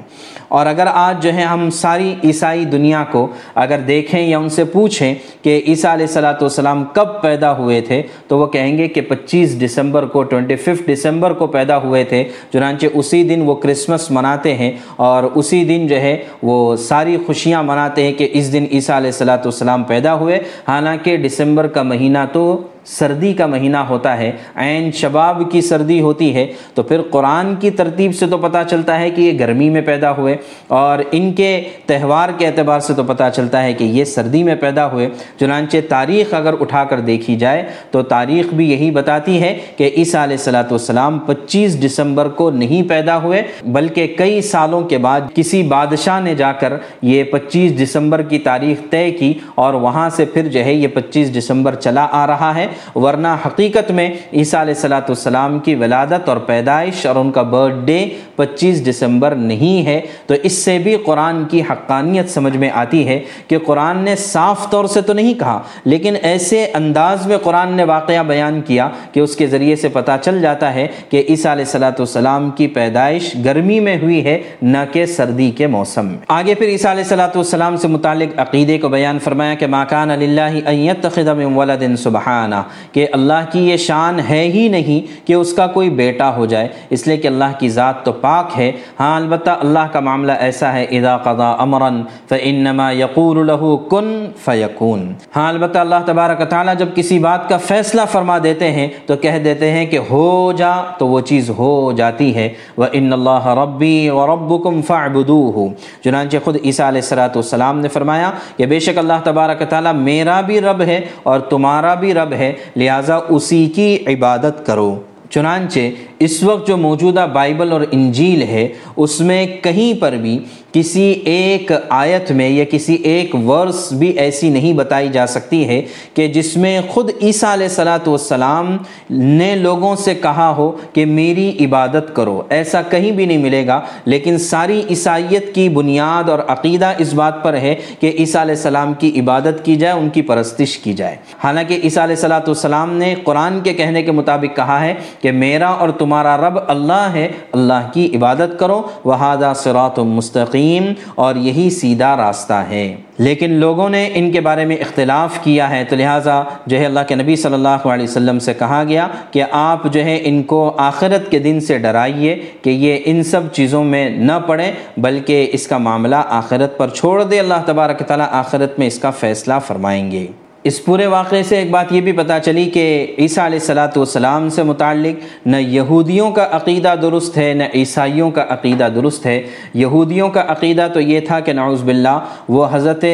اور اگر آج جو ہے ہم ساری عیسائی دنیا کو اگر دیکھیں یا ان سے پوچھیں کہ عیسیٰ علیہ السلاۃ والسلام کب پیدا ہوئے تھے، تو وہ کہیں گے کہ پچیس دسمبر کو، ٹوئنٹی ففتھ دسمبر کو پیدا ہوئے تھے، چنانچہ اسی دن وہ کرسمس مناتے ہیں اور اسی دن جو ہے وہ ساری خوشیاں مناتے ہیں کہ اس دن عیسیٰ علیہ السلاۃ والسلام پیدا ہوئے۔ حالانکہ دسمبر کا مہینہ تو سردی کا مہینہ ہوتا ہے، عین شباب کی سردی ہوتی ہے، تو پھر قرآن کی ترتیب سے تو پتہ چلتا ہے کہ یہ گرمی میں پیدا ہوئے، اور ان کے تہوار کے اعتبار سے تو پتہ چلتا ہے کہ یہ سردی میں پیدا ہوئے۔ چنانچہ تاریخ اگر اٹھا کر دیکھی جائے، تو تاریخ بھی یہی بتاتی ہے کہ عیسیٰ علیہ السلاۃ والسلام پچیس دسمبر کو نہیں پیدا ہوئے، بلکہ کئی سالوں کے بعد کسی بادشاہ نے جا کر یہ پچیس دسمبر کی تاریخ طے کی، اور وہاں سے پھر جو ہے یہ پچیس دسمبر چلا آ رہا ہے۔ ورنہ حقیقت میں عیسیٰ علیہ السلاۃ والسلام کی ولادت اور پیدائش اور ان کا برتھ ڈے پچیس دسمبر نہیں ہے، تو اس سے بھی قرآن کی حقانیت سمجھ میں آتی ہے کہ قرآن نے صاف طور سے تو نہیں کہا، لیکن ایسے انداز میں قرآن نے واقعہ بیان کیا کہ اس کے ذریعے سے پتہ چل جاتا ہے کہ عیسیٰ علیہ السلاۃ والسلام کی پیدائش گرمی میں ہوئی ہے، نہ کہ سردی کے موسم میں۔ آگے پھر عیسیٰ علیہ السلاۃ والسلام سے متعلق عقیدے کو بیان فرمایا کہ ماکان اللہ ولد سبحانہ کہ اللہ کی یہ شان ہے ہی نہیں کہ اس کا کوئی بیٹا ہو جائے۔ اس لیے کہ اللہ کی ذات تو پاک ہے۔ ہاں البتہ اللہ کا معاملہ ایسا ہے، اذا قضا امرا فانما يقول له کن فیکون۔ ہاں البتہ اللہ تبارک تعالیٰ جب کسی بات کا فیصلہ فرما دیتے ہیں تو کہہ دیتے ہیں کہ ہو جا تو وہ چیز ہو جاتی ہے۔ وَإِنَّ اللَّهَ رَبِّي وَرَبُّكُمْ فَاعْبُدُوهُ۔ چنانچہ خود عیسیٰ علیہ السلام نے فرمایا کہ بے شک اللہ تبارک تعالیٰ میرا بھی رب ہے اور تمہارا بھی رب ہے۔ لہٰذا اسی کی عبادت کرو۔ چنانچہ اس وقت جو موجودہ بائبل اور انجیل ہے، اس میں کہیں پر بھی کسی ایک آیت میں یا کسی ایک ورس بھی ایسی نہیں بتائی جا سکتی ہے کہ جس میں خود عیسیٰ علیہ صلاۃ والسلام نے لوگوں سے کہا ہو کہ میری عبادت کرو۔ ایسا کہیں بھی نہیں ملے گا، لیکن ساری عیسائیت کی بنیاد اور عقیدہ اس بات پر ہے کہ عیسیٰ علیہ السلام کی عبادت کی جائے، ان کی پرستش کی جائے۔ حالانکہ عیسیٰ علیہ صلاۃ والسلام نے قرآن کے کہنے کے مطابق کہا ہے کہ میرا اور تم تمہارا رب اللہ ہے، اللہ کی عبادت کرو وہادہ سرات و مستقیم اور یہی سیدھا راستہ ہے۔ لیکن لوگوں نے ان کے بارے میں اختلاف کیا ہے، تو لہٰذا جو ہے اللہ کے نبی صلی اللہ علیہ وسلم سے کہا گیا کہ آپ جو ہے ان کو آخرت کے دن سے ڈرائیے کہ یہ ان سب چیزوں میں نہ پڑیں بلکہ اس کا معاملہ آخرت پر چھوڑ دے۔ اللہ تبارک تعالیٰ آخرت میں اس کا فیصلہ فرمائیں گے۔ اس پورے واقعے سے ایک بات یہ بھی پتہ چلی کہ عیسیٰ علیہ السلاۃ والسلام سے متعلق نہ یہودیوں کا عقیدہ درست ہے، نہ عیسائیوں کا عقیدہ درست ہے۔ یہودیوں کا عقیدہ تو یہ تھا کہ نعوذ باللہ وہ حضرت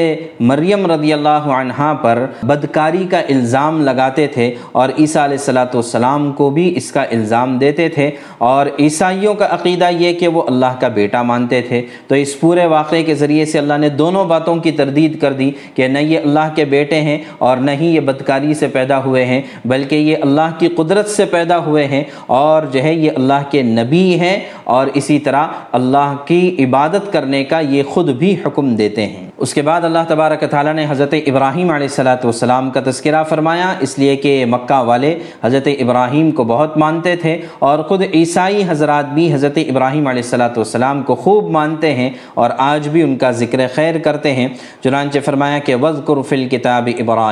مریم رضی اللہ عنہ پر بدکاری کا الزام لگاتے تھے اور عیسیٰ علیہ السلاۃ والسلام کو بھی اس کا الزام دیتے تھے اور عیسائیوں کا عقیدہ یہ کہ وہ اللہ کا بیٹا مانتے تھے۔ تو اس پورے واقعے کے ذریعے سے اللہ نے دونوں باتوں کی تردید کر دی کہ نہ یہ اللہ کے بیٹے ہیں اور نہ ہی یہ بدکاری سے پیدا ہوئے ہیں، بلکہ یہ اللہ کی قدرت سے پیدا ہوئے ہیں اور جو ہے یہ اللہ کے نبی ہیں اور اسی طرح اللہ کی عبادت کرنے کا یہ خود بھی حکم دیتے ہیں۔ اس کے بعد اللہ تبارک تعالیٰ نے حضرت ابراہیم علیہ السلاۃ والسلام کا تذکرہ فرمایا، اس لیے کہ مکہ والے حضرت ابراہیم کو بہت مانتے تھے اور خود عیسائی حضرات بھی حضرت ابراہیم علیہ السلاۃ والسلام کو خوب مانتے ہیں اور آج بھی ان کا ذکر خیر کرتے ہیں۔ چنانچہ فرمایا کہ وز فل کتاب ابراہیم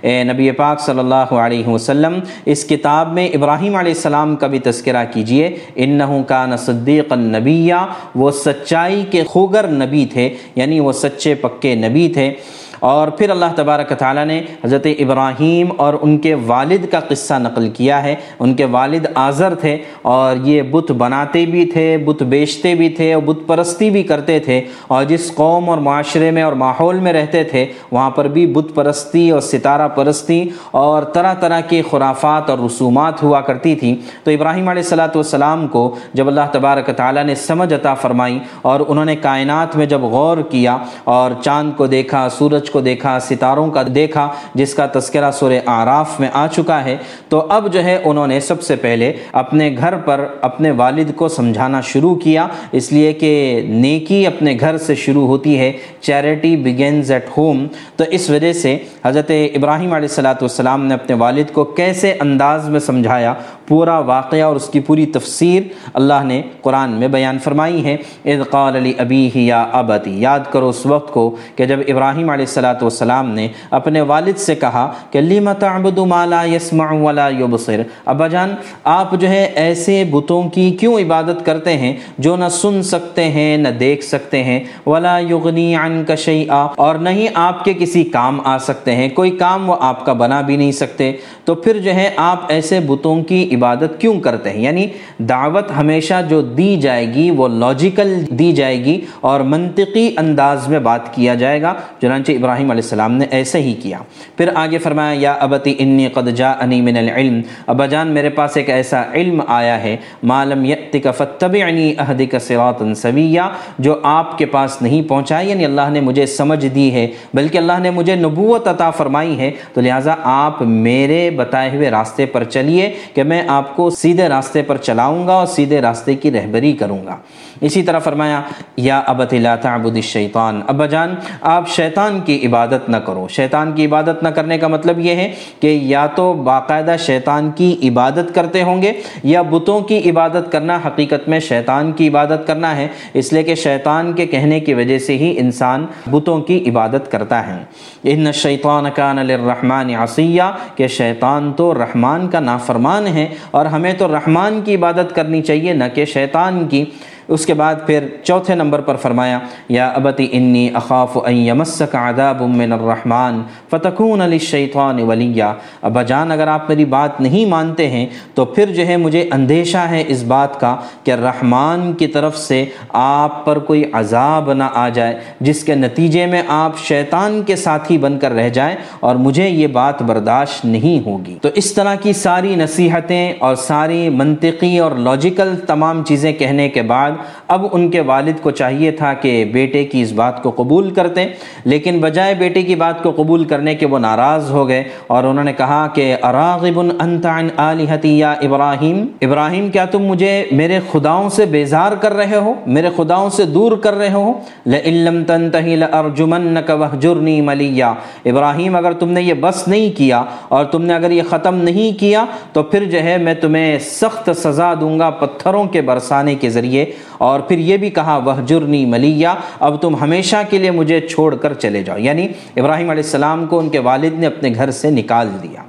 اے نبی پاک صلی اللہ علیہ وسلم، اس کتاب میں ابراہیم علیہ السلام کا بھی تذکرہ کیجیے انہوں کا صدیق النبیہ وہ سچائی کے خوگر نبی تھے یعنی وہ سچے پکے نبی تھے۔ اور پھر اللہ تبارک تعالیٰ نے حضرت ابراہیم اور ان کے والد کا قصہ نقل کیا ہے۔ ان کے والد آذر تھے اور یہ بت بناتے بھی تھے، بت بیچتے بھی تھے اور بت پرستی بھی کرتے تھے۔ اور جس قوم اور معاشرے میں اور ماحول میں رہتے تھے، وہاں پر بھی بت پرستی اور ستارہ پرستی اور طرح طرح کے خرافات اور رسومات ہوا کرتی تھیں۔ تو ابراہیم علیہ السلاۃ والسلام کو جب اللہ تبارک تعالیٰ نے سمجھ عطا فرمائی اور انہوں نے کائنات میں جب غور کیا اور چاند کو دیکھا، سورج سورج کو دیکھا، ستاروں کا دیکھا، جس کا تذکرہ سور آراف میں آ چکا ہے۔ تو اب جو ہے، انہوں نے سب سے پہلے اپنے گھر پر اپنے والد کو سمجھانا شروع کیا۔ اس لیے کہ نیکی اپنے گھر سے شروع ہوتی ہے، چیریٹی بگینز ایٹ ہوم۔ تو اس وجہ سے حضرت ابراہیم علیہ السلاۃ والسلام نے اپنے والد کو کیسے انداز میں سمجھایا؟ پورا واقعہ اور اس کی پوری تفسیر اللہ نے قرآن میں بیان فرمائی ہے۔ اذ قال علی ابی ہی یا ابتی، یاد کرو اس وقت کو کہ جب ابراہیم علیہ السلاۃ والسلام نے اپنے والد سے کہا کہ لم تعبد ما لا يسمع ولا يبصر ابا جان، آپ جو ہے ایسے بتوں کی کیوں عبادت کرتے ہیں جو نہ سن سکتے ہیں، نہ دیکھ سکتے ہیں؟ ولا یغنی عنک شیئا۔ اور نہیں آپ کے کسی کام آ سکتے ہیں، کوئی کام وہ آپ کا بنا بھی نہیں سکتے۔ تو پھر جو ہے آپ ایسے بتوں کی عبادت کیوں کرتے ہیں؟ یعنی دعوت ہمیشہ جو دی جائے گی وہ لاجیکل دی جائے گی اور منطقی انداز میں بات کیا جائے گا، چنانچہ ابراہیم علیہ السلام نے ایسے ہی کیا۔ پھر آگے فرمایا، یا ابتی انی قد جاءنی من العلم۔ ابا جان، میرے پاس ایک ایسا علم آیا ہے معلوم یتک فتبعنی اہدک صراطا سویا جو آپ کے پاس نہیں پہنچا یعنی اللہ نے مجھے سمجھ دی ہے، بلکہ اللہ نے مجھے نبوت عطا فرمائی ہے۔ تو لہٰذا آپ میرے بتائے ہوئے راستے پر چلیے کہ میں آپ کو سیدھے راستے پر چلاؤں گا اور سیدھے راستے کی رہبری کروں گا۔ اسی طرح فرمایا، یا ابت لا تعبد الشیطان، ابا جان، آپ شیطان کی عبادت نہ کرو۔ شیطان کی عبادت نہ کرنے کا مطلب یہ ہے کہ یا تو باقاعدہ شیطان کی عبادت کرتے ہوں گے یا بتوں کی عبادت کرنا حقیقت میں شیطان کی عبادت کرنا ہے۔ اس لیے کہ شیطان کے کہنے کی وجہ سے ہی انسان بتوں کی عبادت کرتا ہے۔ ان شیطان کان للرحمن عصیہ کہ شیطان تو رحمان کا نافرمان ہے اور ہمیں تو رحمان کی عبادت کرنی چاہیے نہ کہ شیطان کی۔ اس کے بعد پھر چوتھے نمبر پر فرمایا، یا ابتی انی اخاف ان یمسک عذاب من الرحمن فتکون للشیطان ولیہ۔ ابا جان، اگر آپ میری بات نہیں مانتے ہیں، تو پھر جو ہے مجھے اندیشہ ہے اس بات کا کہ رحمان کی طرف سے آپ پر کوئی عذاب نہ آ جائے، جس کے نتیجے میں آپ شیطان کے ساتھی بن کر رہ جائیں اور مجھے یہ بات برداشت نہیں ہوگی۔ تو اس طرح کی ساری نصیحتیں اور ساری منطقی اور لاجیکل تمام چیزیں کہنے کے بعد اب ان کے والد کو چاہیے تھا کہ بیٹے کی اس بات کو قبول کرتے لیکن بجائے بیٹے کی بات کو قبول کرنے کے وہ ناراض ہو گئے اور انہوں نے کہا کہ اراغب انت عن آلہتی یا ابراہیم ابراہیم، کیا تم مجھے میرے خداؤں سے بیزار کر رہے ہو؟ میرے خداؤں سے دور کر رہے ہو؟ لئن لم تنتہی لأرجمنک وحجرنی ملیہ ابراہیم، اگر تم نے یہ بس نہیں کیا اور تم نے اگر یہ ختم نہیں کیا تو پھر جو ہے میں تمہیں سخت سزا دوں گا پتھروں کے برسانے کے ذریعے۔ اور پھر یہ بھی کہا وہ جرنی ملیہ اب تم ہمیشہ کے لیے مجھے چھوڑ کر چلے جاؤ۔ یعنی ابراہیم علیہ السلام کو ان کے والد نے اپنے گھر سے نکال دیا۔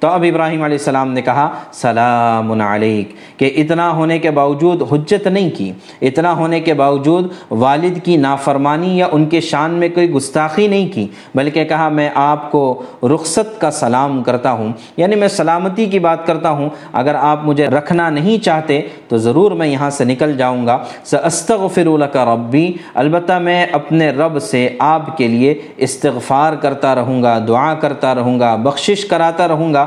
تو اب ابراہیم علیہ السلام نے کہا، سلام علیک، کہ اتنا ہونے کے باوجود حجت نہیں کی، اتنا ہونے کے باوجود والد کی نافرمانی یا ان کے شان میں کوئی گستاخی نہیں کی، بلکہ کہا، میں آپ کو رخصت کا سلام کرتا ہوں۔ یعنی میں سلامتی کی بات کرتا ہوں، اگر آپ مجھے رکھنا نہیں چاہتے تو ضرور میں یہاں سے نکل جاؤں گا۔ استغفر کا ربی، البتہ میں اپنے رب سے آپ کے لیے استغفار کرتا رہوں گا، دعا کرتا رہوں گا، بخشش کراتا رہوں گا۔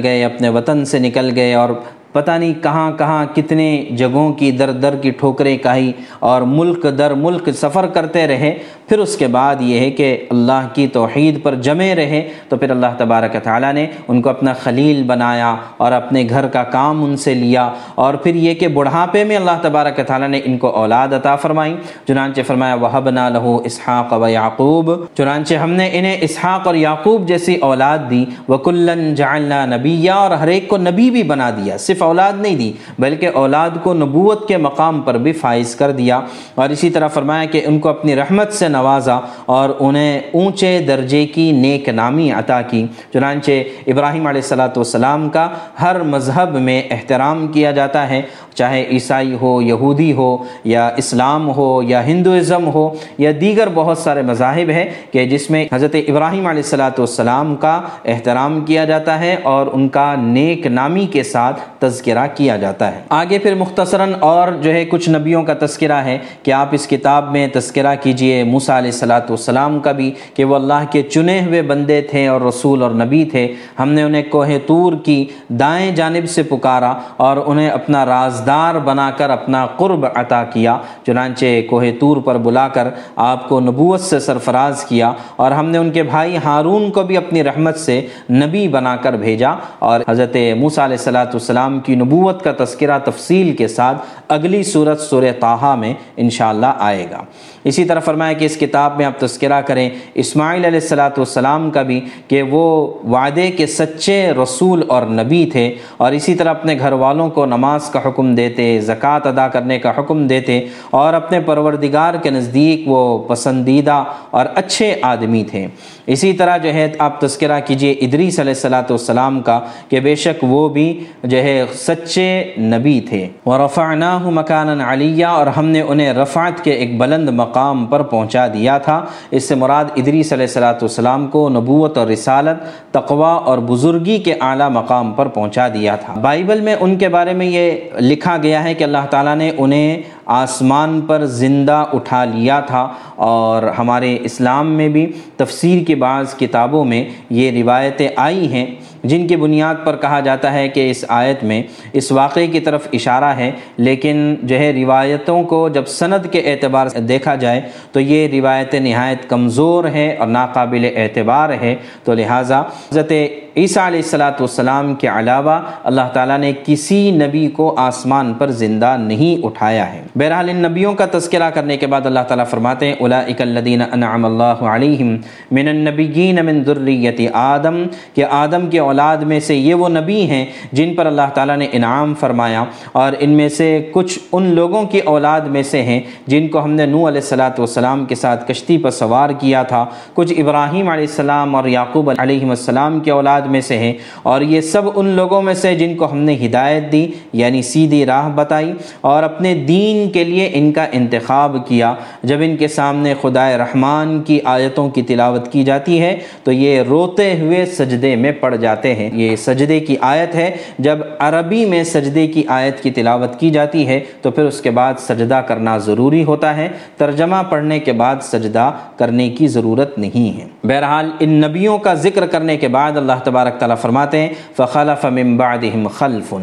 نکل گئے اپنے وطن سے نکل گئے اور پتہ نہیں کہاں کہاں کتنے جگہوں کی در در کی ٹھوکریں کہی اور ملک در ملک سفر کرتے رہے۔ پھر اس کے بعد یہ ہے کہ اللہ کی توحید پر جمے رہے۔ تو پھر اللہ تبارک تعالیٰ نے ان کو اپنا خلیل بنایا اور اپنے گھر کا کام ان سے لیا۔ اور پھر یہ کہ بڑھاپے میں اللہ تبارک تعالیٰ نے ان کو اولاد عطا فرمائی۔ چنانچہ فرمایا وہبنا لہو اسحاق و یعقوب چنانچہ ہم نے انہیں اسحاق اور یعقوب جیسی اولاد دی۔ وکلن جعلنا نبیہ اور ہر ایک کو نبی بھی بنا دیا۔ صرف اولاد نہیں دی، بلکہ اولاد کو نبوت کے مقام پر بھی فائز کر دیا۔ اور اسی طرح فرمایا کہ ان کو اپنی رحمت سے نوازا اور انہیں اونچے درجے کی نیک نامی عطا کی۔ چنانچہ ابراہیم علیہ السلاۃ والسلام کا ہر مذہب میں احترام کیا جاتا ہے۔ چاہے عیسائی ہو، یہودی ہو، یا اسلام ہو، یا ہندوازم ہو، یا دیگر بہت سارے مذاہب ہیں کہ جس میں حضرت ابراہیم علیہ السلاۃ والسلام کا احترام کیا جاتا ہے اور ان کا نیک نامی کے ساتھ تذکرہ کیا جاتا ہے۔ آگے پھر مختصراً اور جو ہے کچھ نبیوں کا تذکرہ ہے کہ آپ اس کتاب میں تذکرہ کیجیے موسیٰ علیہ السلاۃ والسلام کا بھی کہ وہ اللہ کے چنے ہوئے بندے تھے اور رسول اور نبی تھے۔ ہم نے انہیں کوہ طور کی دائیں جانب سے پکارا اور انہیں اپنا رازدار بنا کر اپنا قرب عطا کیا۔ چنانچہ کوہ طور پر بلا کر آپ کو نبوت سے سرفراز کیا اور ہم نے ان کے بھائی ہارون کو بھی اپنی رحمت سے نبی بنا کر بھیجا اور حضرت موسیٰ علیہ السلاۃ والسلام کی نبوت کا تذکرہ تفصیل کے ساتھ اگلی صورت سورہ تاہا میں انشاءاللہ آئے گا۔ اسی طرح فرمایا کہ اس کتاب میں آپ تذکرہ کریں اسماعیل علیہ السلاۃ والسلام کا بھی کہ وہ وعدے کے سچے رسول اور نبی تھے اور اسی طرح اپنے گھر والوں کو نماز کا حکم دیتے، زکوٰۃ ادا کرنے کا حکم دیتے اور اپنے پروردگار کے نزدیک وہ پسندیدہ اور اچھے آدمی تھے۔ اسی طرح جو ہے آپ تذکرہ کیجیے ادریس علیہ السلاۃ والسلام کا کہ بے شک وہ بھی جو ہے سچے نبی تھے۔ ورفعناہ مکانا علیہ اور ہم نے انہیں رفعت کے ایک بلند مقام مقام پر پہنچا دیا تھا۔ اس سے مراد ادریس علیہ السلاۃ والسلام کو نبوت اور رسالت تقوا اور بزرگی کے اعلیٰ مقام پر پہنچا دیا تھا۔ بائبل میں ان کے بارے میں یہ لکھا گیا ہے کہ اللہ تعالیٰ نے انہیں آسمان پر زندہ اٹھا لیا تھا اور ہمارے اسلام میں بھی تفسیر کے بعض کتابوں میں یہ روایتیں آئی ہیں۔ جن کی بنیاد پر کہا جاتا ہے کہ اس آیت میں اس واقعے کی طرف اشارہ ہے، لیکن جو ہے روایتوں کو جب سند کے اعتبار سے دیکھا جائے تو یہ روایت نہایت کمزور ہے اور ناقابل اعتبار ہے۔ تو لہٰذا حضرت عیسیٰ علیہ السلاۃ والسلام کے علاوہ اللہ تعالیٰ نے کسی نبی کو آسمان پر زندہ نہیں اٹھایا ہے۔ بہرحال ان نبیوں کا تذکرہ کرنے کے بعد اللہ تعالیٰ فرماتے ہیں اولئک الذین انعم اللہ علیہم من النبیین من ذریت آدم، کہ آدم کے اولاد میں سے یہ وہ نبی ہیں جن پر اللہ تعالیٰ نے انعام فرمایا، اور ان میں سے کچھ ان لوگوں کی اولاد میں سے ہیں جن کو ہم نے نو علیہ السلاۃ والسلام کے ساتھ کشتی پر سوار کیا تھا۔ کچھ ابراہیم علیہ السلام اور یعقوب علیہ السلام کے اولاد میں سے ہیں اور یہ سب ان لوگوں میں سے جن کو ہم نے ہدایت دی یعنی سیدھی راہ بتائی اور اپنے دین کے لیے ان کا انتخاب کیا۔ جب ان کے سامنے خدائے رحمان کی آیتوں کی تلاوت کی جاتی ہے، تو یہ روتے ہوئے سجدے میں پڑ جاتے ہیں۔ یہ سجدے کی آیت ہے۔ جب عربی میں سجدے کی آیت کی تلاوت کی جاتی ہے، تو پھر اس کے بعد سجدہ کرنا ضروری ہوتا ہے۔ ترجمہ پڑھنے کے بعد سجدہ کرنے کی ضرورت نہیں ہے۔ بہرحال ان نبیوں کا ذکر کرنے کے بعد اللہ تبارک تعالیٰ فرماتے ہیں، فخلف من بعدهم خلف۔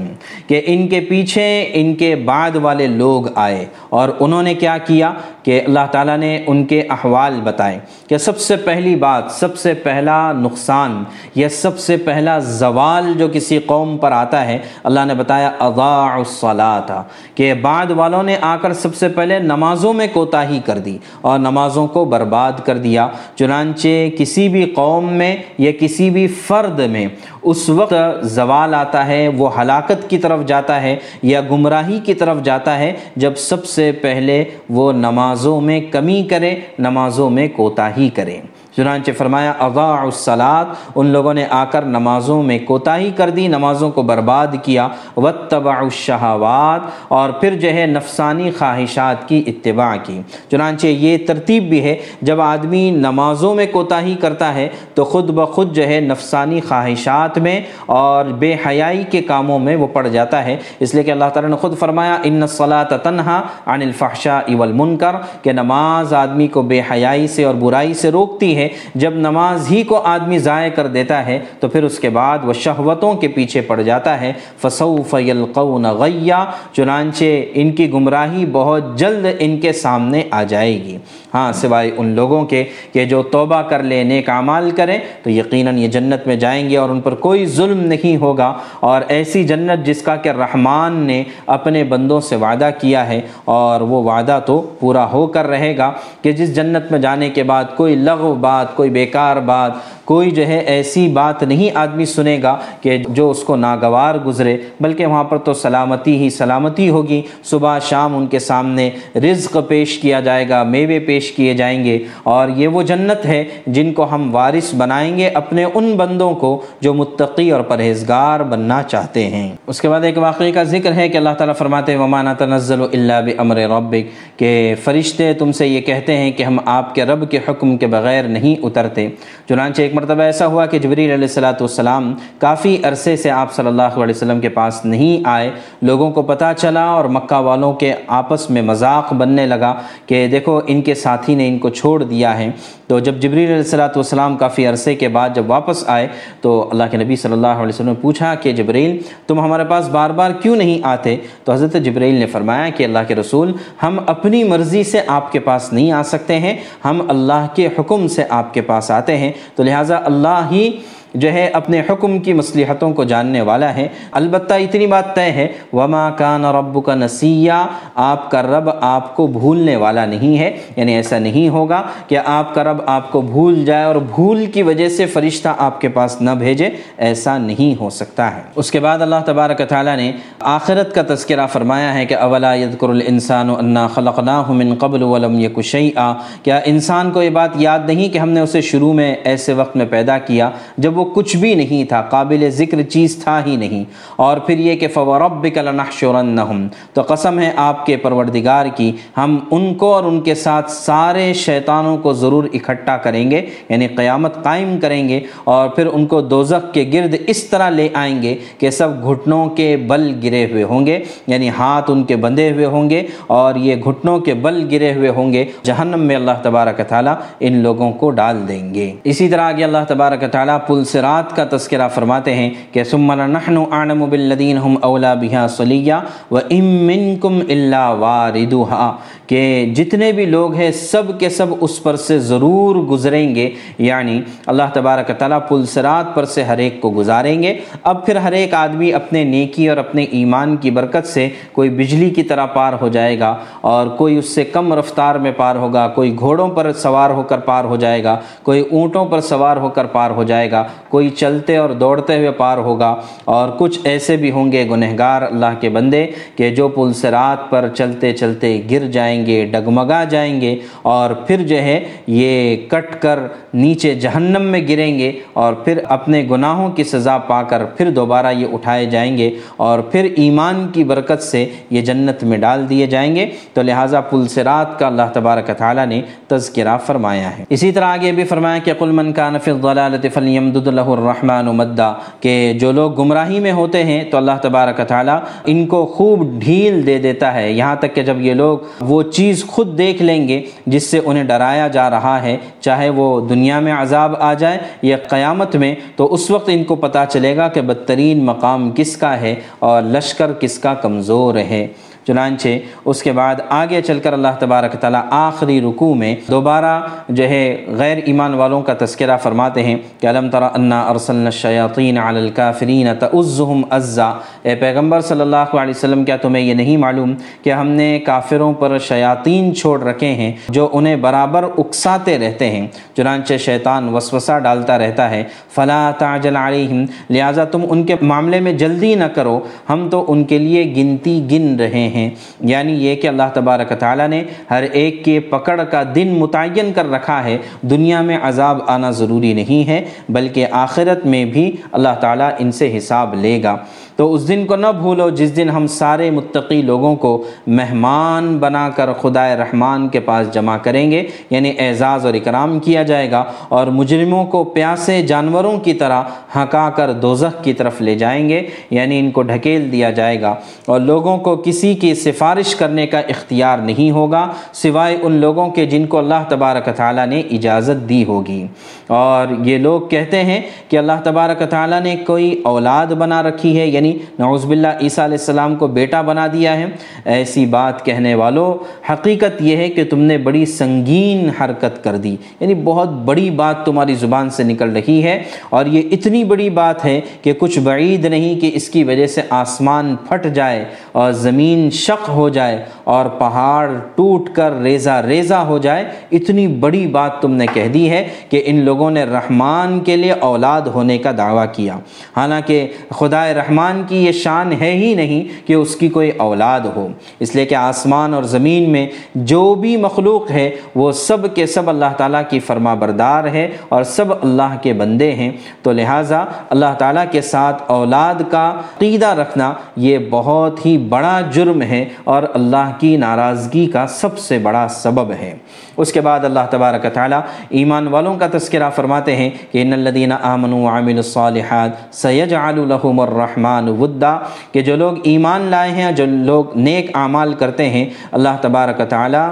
کہ ان کے پیچھے، ان کے بعد والے لوگ آئے۔ اور انہوں نے کیا کیا؟ کہ اللہ تعالیٰ نے ان کے احوال بتائے کہ سب سے پہلی بات، سب سے پہلا نقصان یا سب سے پہلا زوال جو کسی قوم پر آتا ہے، اللہ نے بتایا اضاع الصلاۃ، کہ بعد والوں نے آ کر سب سے پہلے نمازوں میں کوتاہی کر دی اور نمازوں کو برباد کر دیا۔ چنانچہ کسی بھی قوم میں یا کسی بھی فرد میں اس وقت زوال آتا ہے، وہ ہلاکت کی طرف جاتا ہے یا گمراہی کی طرف جاتا ہے، جب سب سے پہلے وہ نمازوں میں کمی کرے، نمازوں میں کوتاہی کرے۔ چنانچہ فرمایا اضاع الصلاۃ ان لوگوں نے آ کر نمازوں میں کوتاہی کر دی، نمازوں کو برباد کیا وتبع الشہوات اور پھر جو ہے نفسانی خواہشات کی اتباع کی۔ چنانچہ یہ ترتیب بھی ہے، جب آدمی نمازوں میں کوتاہی کرتا ہے، تو خود بخود جو ہے نفسانی خواہشات میں اور بے حیائی کے کاموں میں وہ پڑ جاتا ہے۔ اس لیے کہ اللہ تعالیٰ نے خود فرمایا، ان صلاۃ تنہا عن الفحشاء والمنکر کہ نماز آدمی کو بے حیائی سے اور برائی سے روکتی ہے جب نماز ہی کو آدمی ضائع کر دیتا ہے تو پھر اس کے بعد وہ شہوتوں کے پیچھے پڑ جاتا ہے۔ فصوف یلقون غیا چنانچہ ان کی گمراہی بہت جلد ان کے سامنے آ جائے گی۔ ہاں سوائے ان لوگوں کے کہ جو توبہ کر لے، نیک اعمال کریں، تو یقیناً یہ جنت میں جائیں گے اور ان پر کوئی ظلم نہیں ہوگا۔ اور ایسی جنت جس کا کہ رحمان نے اپنے بندوں سے وعدہ کیا ہے، اور وہ وعدہ تو پورا ہو کر رہے گا کہ جس جنت میں جانے کے بعد کوئی لغو بات، کوئی بیکار بات، کوئی جو ہے ایسی بات نہیں آدمی سنے گا کہ جو اس کو ناگوار گزرے، بلکہ وہاں پر تو سلامتی ہی سلامتی ہوگی۔ صبح شام ان کے سامنے رزق پیش کیا جائے گا، میوے پیش پیش کیے جائیں گے اور یہ وہ جنت ہے جن کو ہم وارث بنائیں گے اپنے ان بندوں کو جو متقی اور پرہیزگار بننا چاہتے ہیں۔ اس کے بعد ایک واقعے کا ذکر ہے کہ اللہ تعالیٰ فرماتے ومانا تنزل اللہ بمر ربک کہ فرشتے تم سے یہ کہتے ہیں کہ ہم آپ کے رب کے حکم کے بغیر نہیں اترتے۔ چنانچہ ایک مرتبہ ایسا ہوا کہ جبریل علیہ السلاۃ والسلام کافی عرصے سے آپ صلی اللہ علیہ وسلم کے پاس نہیں آئے۔ لوگوں کو پتہ چلا اور مکہ والوں کے آپس میں مذاق بننے لگا کہ دیکھو ان کے ساتھ ساتھی نے ان کو چھوڑ دیا ہے۔ تو جب جبریل علیہ السلاۃ والسلام کافی عرصے کے بعد جب واپس آئے، تو اللہ کے نبی صلی اللہ علیہ وسلم نے پوچھا کہ جبریل، تم ہمارے پاس بار بار کیوں نہیں آتے؟ تو حضرت جبریل نے فرمایا کہ اللہ کے رسول، ہم اپنی مرضی سے آپ کے پاس نہیں آ سکتے ہیں، ہم اللہ کے حکم سے آپ کے پاس آتے ہیں۔ تو لہٰذا اللہ ہی جو ہے اپنے حکم کی مصلحتوں کو جاننے والا ہے۔ البتہ اتنی بات طے ہے، وما کان رب کا نسیہ آپ کا رب آپ کو بھولنے والا نہیں ہے۔ یعنی ایسا نہیں ہوگا کہ آپ کا رب آپ کو بھول جائے اور بھول کی وجہ سے فرشتہ آپ کے پاس نہ بھیجے۔ ایسا نہیں ہو سکتا ہے۔ اس کے بعد اللہ تبارک تعالیٰ نے آخرت کا تذکرہ فرمایا ہے کہ اولا یذکر الانسان انا خلقناہ من قبل ولم یک شیئا کیا انسان کو یہ بات یاد نہیں کہ ہم نے اسے شروع میں ایسے وقت میں پیدا کیا جب وہ کچھ بھی نہیں تھا، قابل ذکر چیز تھا ہی نہیں۔ اور پھر یہ کہ فوربک لنحشرنہم تو قسم ہے آپ کے پروردگار کی، ہم ان کو اور ان کے ساتھ سارے شیطانوں کو ضرور اکٹھا کریں گے یعنی قیامت قائم کریں گے، اور پھر ان کو دوزخ کے گرد اس طرح لے آئیں گے کہ سب گھٹنوں کے بل گرے ہوئے ہوں گے یعنی ہاتھ ان کے بندھے ہوئے ہوں گے، اور یہ گھٹنوں کے بل گرے ہوئے ہوں گے۔ جہنم میں اللہ تبارک تعالیٰ ان لوگوں کو ڈال دیں گے۔ اسی طرح آگے اللہ تبارک تعالیٰ پل سرات کا تذکرہ فرماتے ہیں کہ ثم نحن اعلم بالذین ہم اولا بها صلیہ و ام منکم الا واردها کہ جتنے بھی لوگ ہیں سب کے سب اس پر سے ضرور گزریں گے یعنی اللہ تبارک تعالیٰ پل سرات پر سے ہر ایک کو گزاریں گے۔ اب پھر ہر ایک آدمی اپنے نیکی اور اپنے ایمان کی برکت سے کوئی بجلی کی طرح پار ہو جائے گا اور کوئی اس سے کم رفتار میں پار ہوگا، کوئی گھوڑوں پر سوار ہو کر پار ہو جائے گا، کوئی اونٹوں پر سوار ہو کر پار ہو جائے گا، کوئی چلتے اور دوڑتے ہوئے پار ہوگا۔ اور کچھ ایسے بھی ہوں گے گنہگار اللہ کے بندے کہ جو پل سرات پر چلتے چلتے گر جائیں گے، ڈگمگا جائیں گے اور پھر جو ہے یہ کٹ کر نیچے جہنم میں گریں گے اور پھر اپنے گناہوں کی سزا پا کر پھر دوبارہ یہ اٹھائے جائیں گے اور پھر ایمان کی برکت سے یہ جنت میں ڈال دیے جائیں گے۔ تو لہٰذا پل سرات کا اللہ تبارک تعالیٰ نے تذکرہ فرمایا ہے۔ اسی طرح آگے بھی فرمایا کہ قل من کان فی الضلالت فلیمدد له الرحمن مدا، کہ جو لوگ گمراہی میں ہوتے ہیں تو اللہ تبارک تعالیٰ ان کو خوب ڈھیل دے دیتا ہے۔ یہاں تک کہ جب یہ لوگ وہ چیز خود دیکھ لیں گے جس سے انہیں ڈرایا جا رہا ہے، چاہے وہ دنیا میں عذاب آ جائے یا قیامت میں، تو اس وقت ان کو پتہ چلے گا کہ بدترین مقام کس کا ہے اور لشکر کس کا کمزور ہے۔ چنانچہ اس کے بعد آگے چل کر اللہ تبارک تعالیٰ آخری رکوع میں دوبارہ جو ہے غیر ایمان والوں کا تذکرہ فرماتے ہیں کہ علم تر انا ارسلنا الشیاطین علی الکافرین تعزهم عزا۔ اے پیغمبر صلی اللہ علیہ وسلم، کیا تمہیں یہ نہیں معلوم کہ ہم نے کافروں پر شیاطین چھوڑ رکھے ہیں جو انہیں برابر اکساتے رہتے ہیں؟ چنانچہ شیطان وسوسہ ڈالتا رہتا ہے، فلا تعجل علیہم، لہٰذا تم ان کے معاملے میں جلدی نہ کرو، ہم تو ان کے لیے گنتی گن رہے ہیں۔ ہیں۔ یعنی یہ کہ اللہ تبارک تعالیٰ نے ہر ایک کے پکڑ کا دن متعین کر رکھا ہے۔ دنیا میں عذاب آنا ضروری نہیں ہے، بلکہ آخرت میں بھی اللہ تعالیٰ ان سے حساب لے گا۔ تو اس دن کو نہ بھولو جس دن ہم سارے متقی لوگوں کو مہمان بنا کر خدا رحمان کے پاس جمع کریں گے یعنی اعزاز اور اکرام کیا جائے گا اور مجرموں کو پیاسے جانوروں کی طرح ہکا کر دوزخ کی طرف لے جائیں گے یعنی ان کو ڈھکیل دیا جائے گا۔ اور لوگوں کو کسی کی سفارش کرنے کا اختیار نہیں ہوگا، سوائے ان لوگوں کے جن کو اللہ تبارک تعالیٰ نے اجازت دی ہوگی۔ اور یہ لوگ کہتے ہیں کہ اللہ تبارک تعالیٰ نے کوئی اولاد بنا رکھی ہے یعنی یعنی نعوذ باللہ عیسیٰ علیہ السلام کو بیٹا بنا دیا ہے۔ ایسی بات کہنے والوں، حقیقت یہ ہے کہ تم نے بڑی سنگین حرکت کر دی۔ یعنی بہت بڑی بات تمہاری زبان سے نکل رہی ہے۔ اور یہ اتنی بڑی بات ہے کہ کچھ بعید نہیں کہ اس کی وجہ سے آسمان پھٹ جائے اور زمین شق ہو جائے۔ اور پہاڑ ٹوٹ کر ریزہ ریزہ ہو جائے، اتنی بڑی بات تم نے کہہ دی ہے کہ ان لوگوں نے رحمان کے لیے اولاد ہونے کا دعویٰ کیا۔ حالانکہ خدا رحمان کی یہ شان ہے ہی نہیں کہ اس کی کوئی اولاد ہو۔ اس لیے کہ آسمان اور زمین میں جو بھی مخلوق ہے، وہ سب کے سب اللہ تعالیٰ کی فرما بردار ہے اور سب اللہ کے بندے ہیں۔ تو لہٰذا اللہ تعالیٰ کے ساتھ اولاد کا عقیدہ رکھنا یہ بہت ہی بڑا جرم ہے اور اللہ کی ناراضگی کا سب سے بڑا سبب ہے۔ اس کے بعد اللہ تبارک تعالیٰ ایمان والوں کا تذکرہ فرماتے ہیں کہ ان الدین آمن عامل الصالحات سید الحم الرحمٰن ودا، کہ جو لوگ ایمان لائے ہیں، جو لوگ نیک اعمال کرتے ہیں، اللہ تبارک تعالیٰ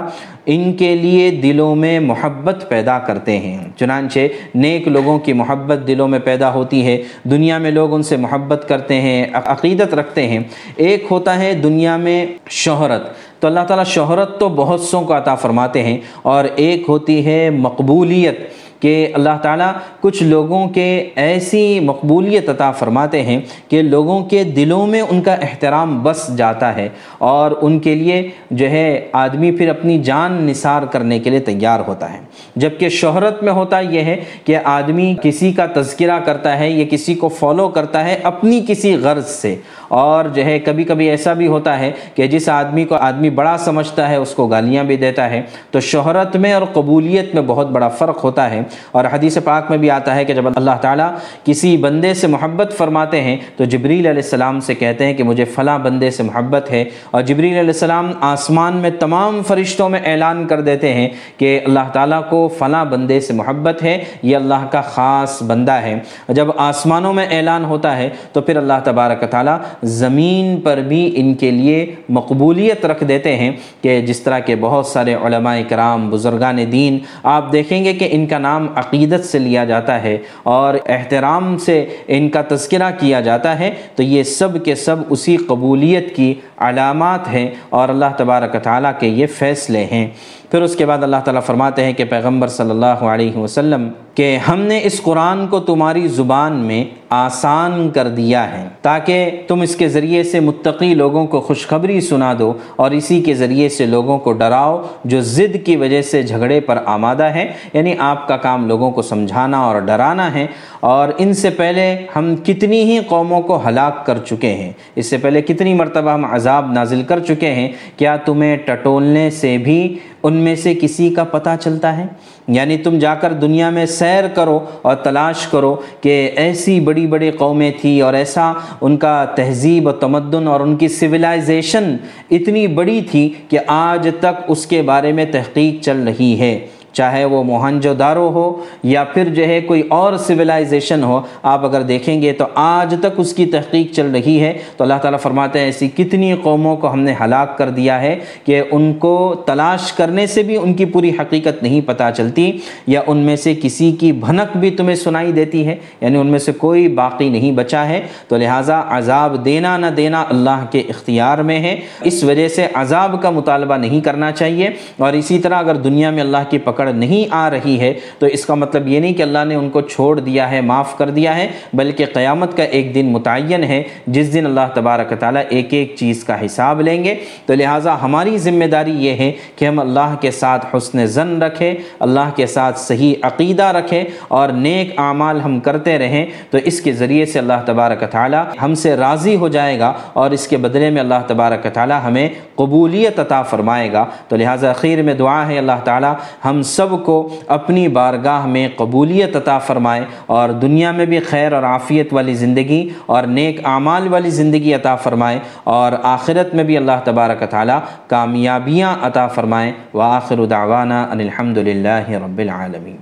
ان کے لیے دلوں میں محبت پیدا کرتے ہیں۔ چنانچہ نیک لوگوں کی محبت دلوں میں پیدا ہوتی ہے۔ دنیا میں لوگ ان سے محبت کرتے ہیں، عقیدت رکھتے ہیں۔ ایک ہوتا ہے دنیا میں شہرت۔ تو اللہ تعالیٰ شہرت تو بہت سوں کو عطا فرماتے ہیں۔ اور ایک ہوتی ہے مقبولیت۔ کہ اللہ تعالیٰ کچھ لوگوں کے ایسی مقبولیت عطا فرماتے ہیں کہ لوگوں کے دلوں میں ان کا احترام بس جاتا ہے اور ان کے لیے جو ہے آدمی پھر اپنی جان نثار کرنے کے لیے تیار ہوتا ہے۔ جبکہ شہرت میں ہوتا یہ ہے کہ آدمی کسی کا تذکرہ کرتا ہے یا کسی کو فالو کرتا ہے اپنی کسی غرض سے۔ اور جو ہے کبھی کبھی ایسا بھی ہوتا ہے کہ جس آدمی کو آدمی بڑا سمجھتا ہے، اس کو گالیاں بھی دیتا ہے۔ تو شہرت میں اور قبولیت میں بہت بڑا فرق ہوتا ہے۔ اور حدیث پاک میں بھی آتا ہے کہ جب اللہ تعالیٰ کسی بندے سے محبت فرماتے ہیں، تو جبریل علیہ السلام سے کہتے ہیں کہ مجھے فلاں بندے سے محبت ہے۔ اور جبریل علیہ السلام آسمان میں تمام فرشتوں میں اعلان کر دیتے ہیں کہ اللہ تعالیٰ کو فلاں بندے سے محبت ہے، یہ اللہ کا خاص بندہ ہے۔ جب آسمانوں میں اعلان ہوتا ہے، تو پھر اللہ تبارک تعالیٰ زمین پر بھی ان کے لیے مقبولیت رکھ دیتے ہیں کہ جس طرح کے بہت سارے علماء کرام، بزرگان دین، آپ دیکھیں گے کہ ان کا نام عقیدت سے لیا جاتا ہے اور احترام سے ان کا تذکرہ کیا جاتا ہے، تو یہ سب کے سب اسی قبولیت کی علامات ہیں اور اللہ تبارک تعالیٰ کے یہ فیصلے ہیں۔ پھر اس کے بعد اللہ تعالیٰ فرماتے ہیں کہ پیغمبر صلی اللہ علیہ وسلم کہ ہم نے اس قرآن کو تمہاری زبان میں آسان کر دیا ہے تاکہ تم اس کے ذریعے سے متقی لوگوں کو خوشخبری سنا دو اور اسی کے ذریعے سے لوگوں کو ڈراؤ جو ضد کی وجہ سے جھگڑے پر آمادہ ہے یعنی آپ کا کام لوگوں کو سمجھانا اور ڈرانا ہے۔ اور ان سے پہلے ہم کتنی ہی قوموں کو ہلاک کر چکے ہیں۔ اس سے پہلے کتنی مرتبہ ہم عذاب نازل کر چکے ہیں۔ کیا تمہیں ٹٹولنے سے بھی ان میں سے کسی کا پتہ چلتا ہے؟ یعنی تم جا کر دنیا میں سیر کرو اور تلاش کرو کہ ایسی بڑی بڑی قومیں تھیں اور ایسا ان کا تہذیب و تمدن اور ان کی سویلائزیشن اتنی بڑی تھی کہ آج تک اس کے بارے میں تحقیق چل رہی ہے۔ چاہے وہ موہنجو دارو ہو یا پھر جو ہے کوئی اور سویلائزیشن ہو، آپ اگر دیکھیں گے تو آج تک اس کی تحقیق چل رہی ہے۔ تو اللہ تعالیٰ فرماتے ہیں، ایسی کتنی قوموں کو ہم نے ہلاک کر دیا ہے کہ ان کو تلاش کرنے سے بھی ان کی پوری حقیقت نہیں پتہ چلتی، یا ان میں سے کسی کی بھنک بھی تمہیں سنائی دیتی ہے یعنی ان میں سے کوئی باقی نہیں بچا ہے۔ تو لہٰذا عذاب دینا نہ دینا اللہ کے اختیار میں ہے۔ اس وجہ سے عذاب کا مطالبہ نہیں کرنا چاہیے۔ اور اسی طرح اگر دنیا میں اللہ کی پکڑ نہیں آ رہی ہے، تو اس کا مطلب یہ نہیں کہ اللہ نے ان کو چھوڑ دیا ہے، معاف کر دیا ہے، بلکہ قیامت کا ایک دن متعین ہے، جس دن اللہ تبارک تعالیٰ ایک ایک چیز کا حساب لیں گے۔ تو لہٰذا ہماری ذمہ داری یہ ہے کہ ہم اللہ کے ساتھ حسن زن رکھیں، اللہ کے ساتھ صحیح عقیدہ رکھیں اور نیک اعمال ہم کرتے رہیں۔ تو اس کے ذریعے سے اللہ تبارک تعالیٰ ہم سے راضی ہو جائے گا اور اس کے بدلے میں اللہ تبارک تعالیٰ ہمیں قبولیت عطا فرمائے گا۔ تو لہٰذا خیر میں دعا ہے، اللہ تعالیٰ ہم سب کو اپنی بارگاہ میں قبولیت عطا فرمائے اور دنیا میں بھی خیر اور عافیت والی زندگی اور نیک اعمال والی زندگی عطا فرمائے اور آخرت میں بھی اللہ تبارک تعالیٰ کامیابیاں عطا فرمائے۔ وآخر دعوانا ان الحمد للہ رب العالمین۔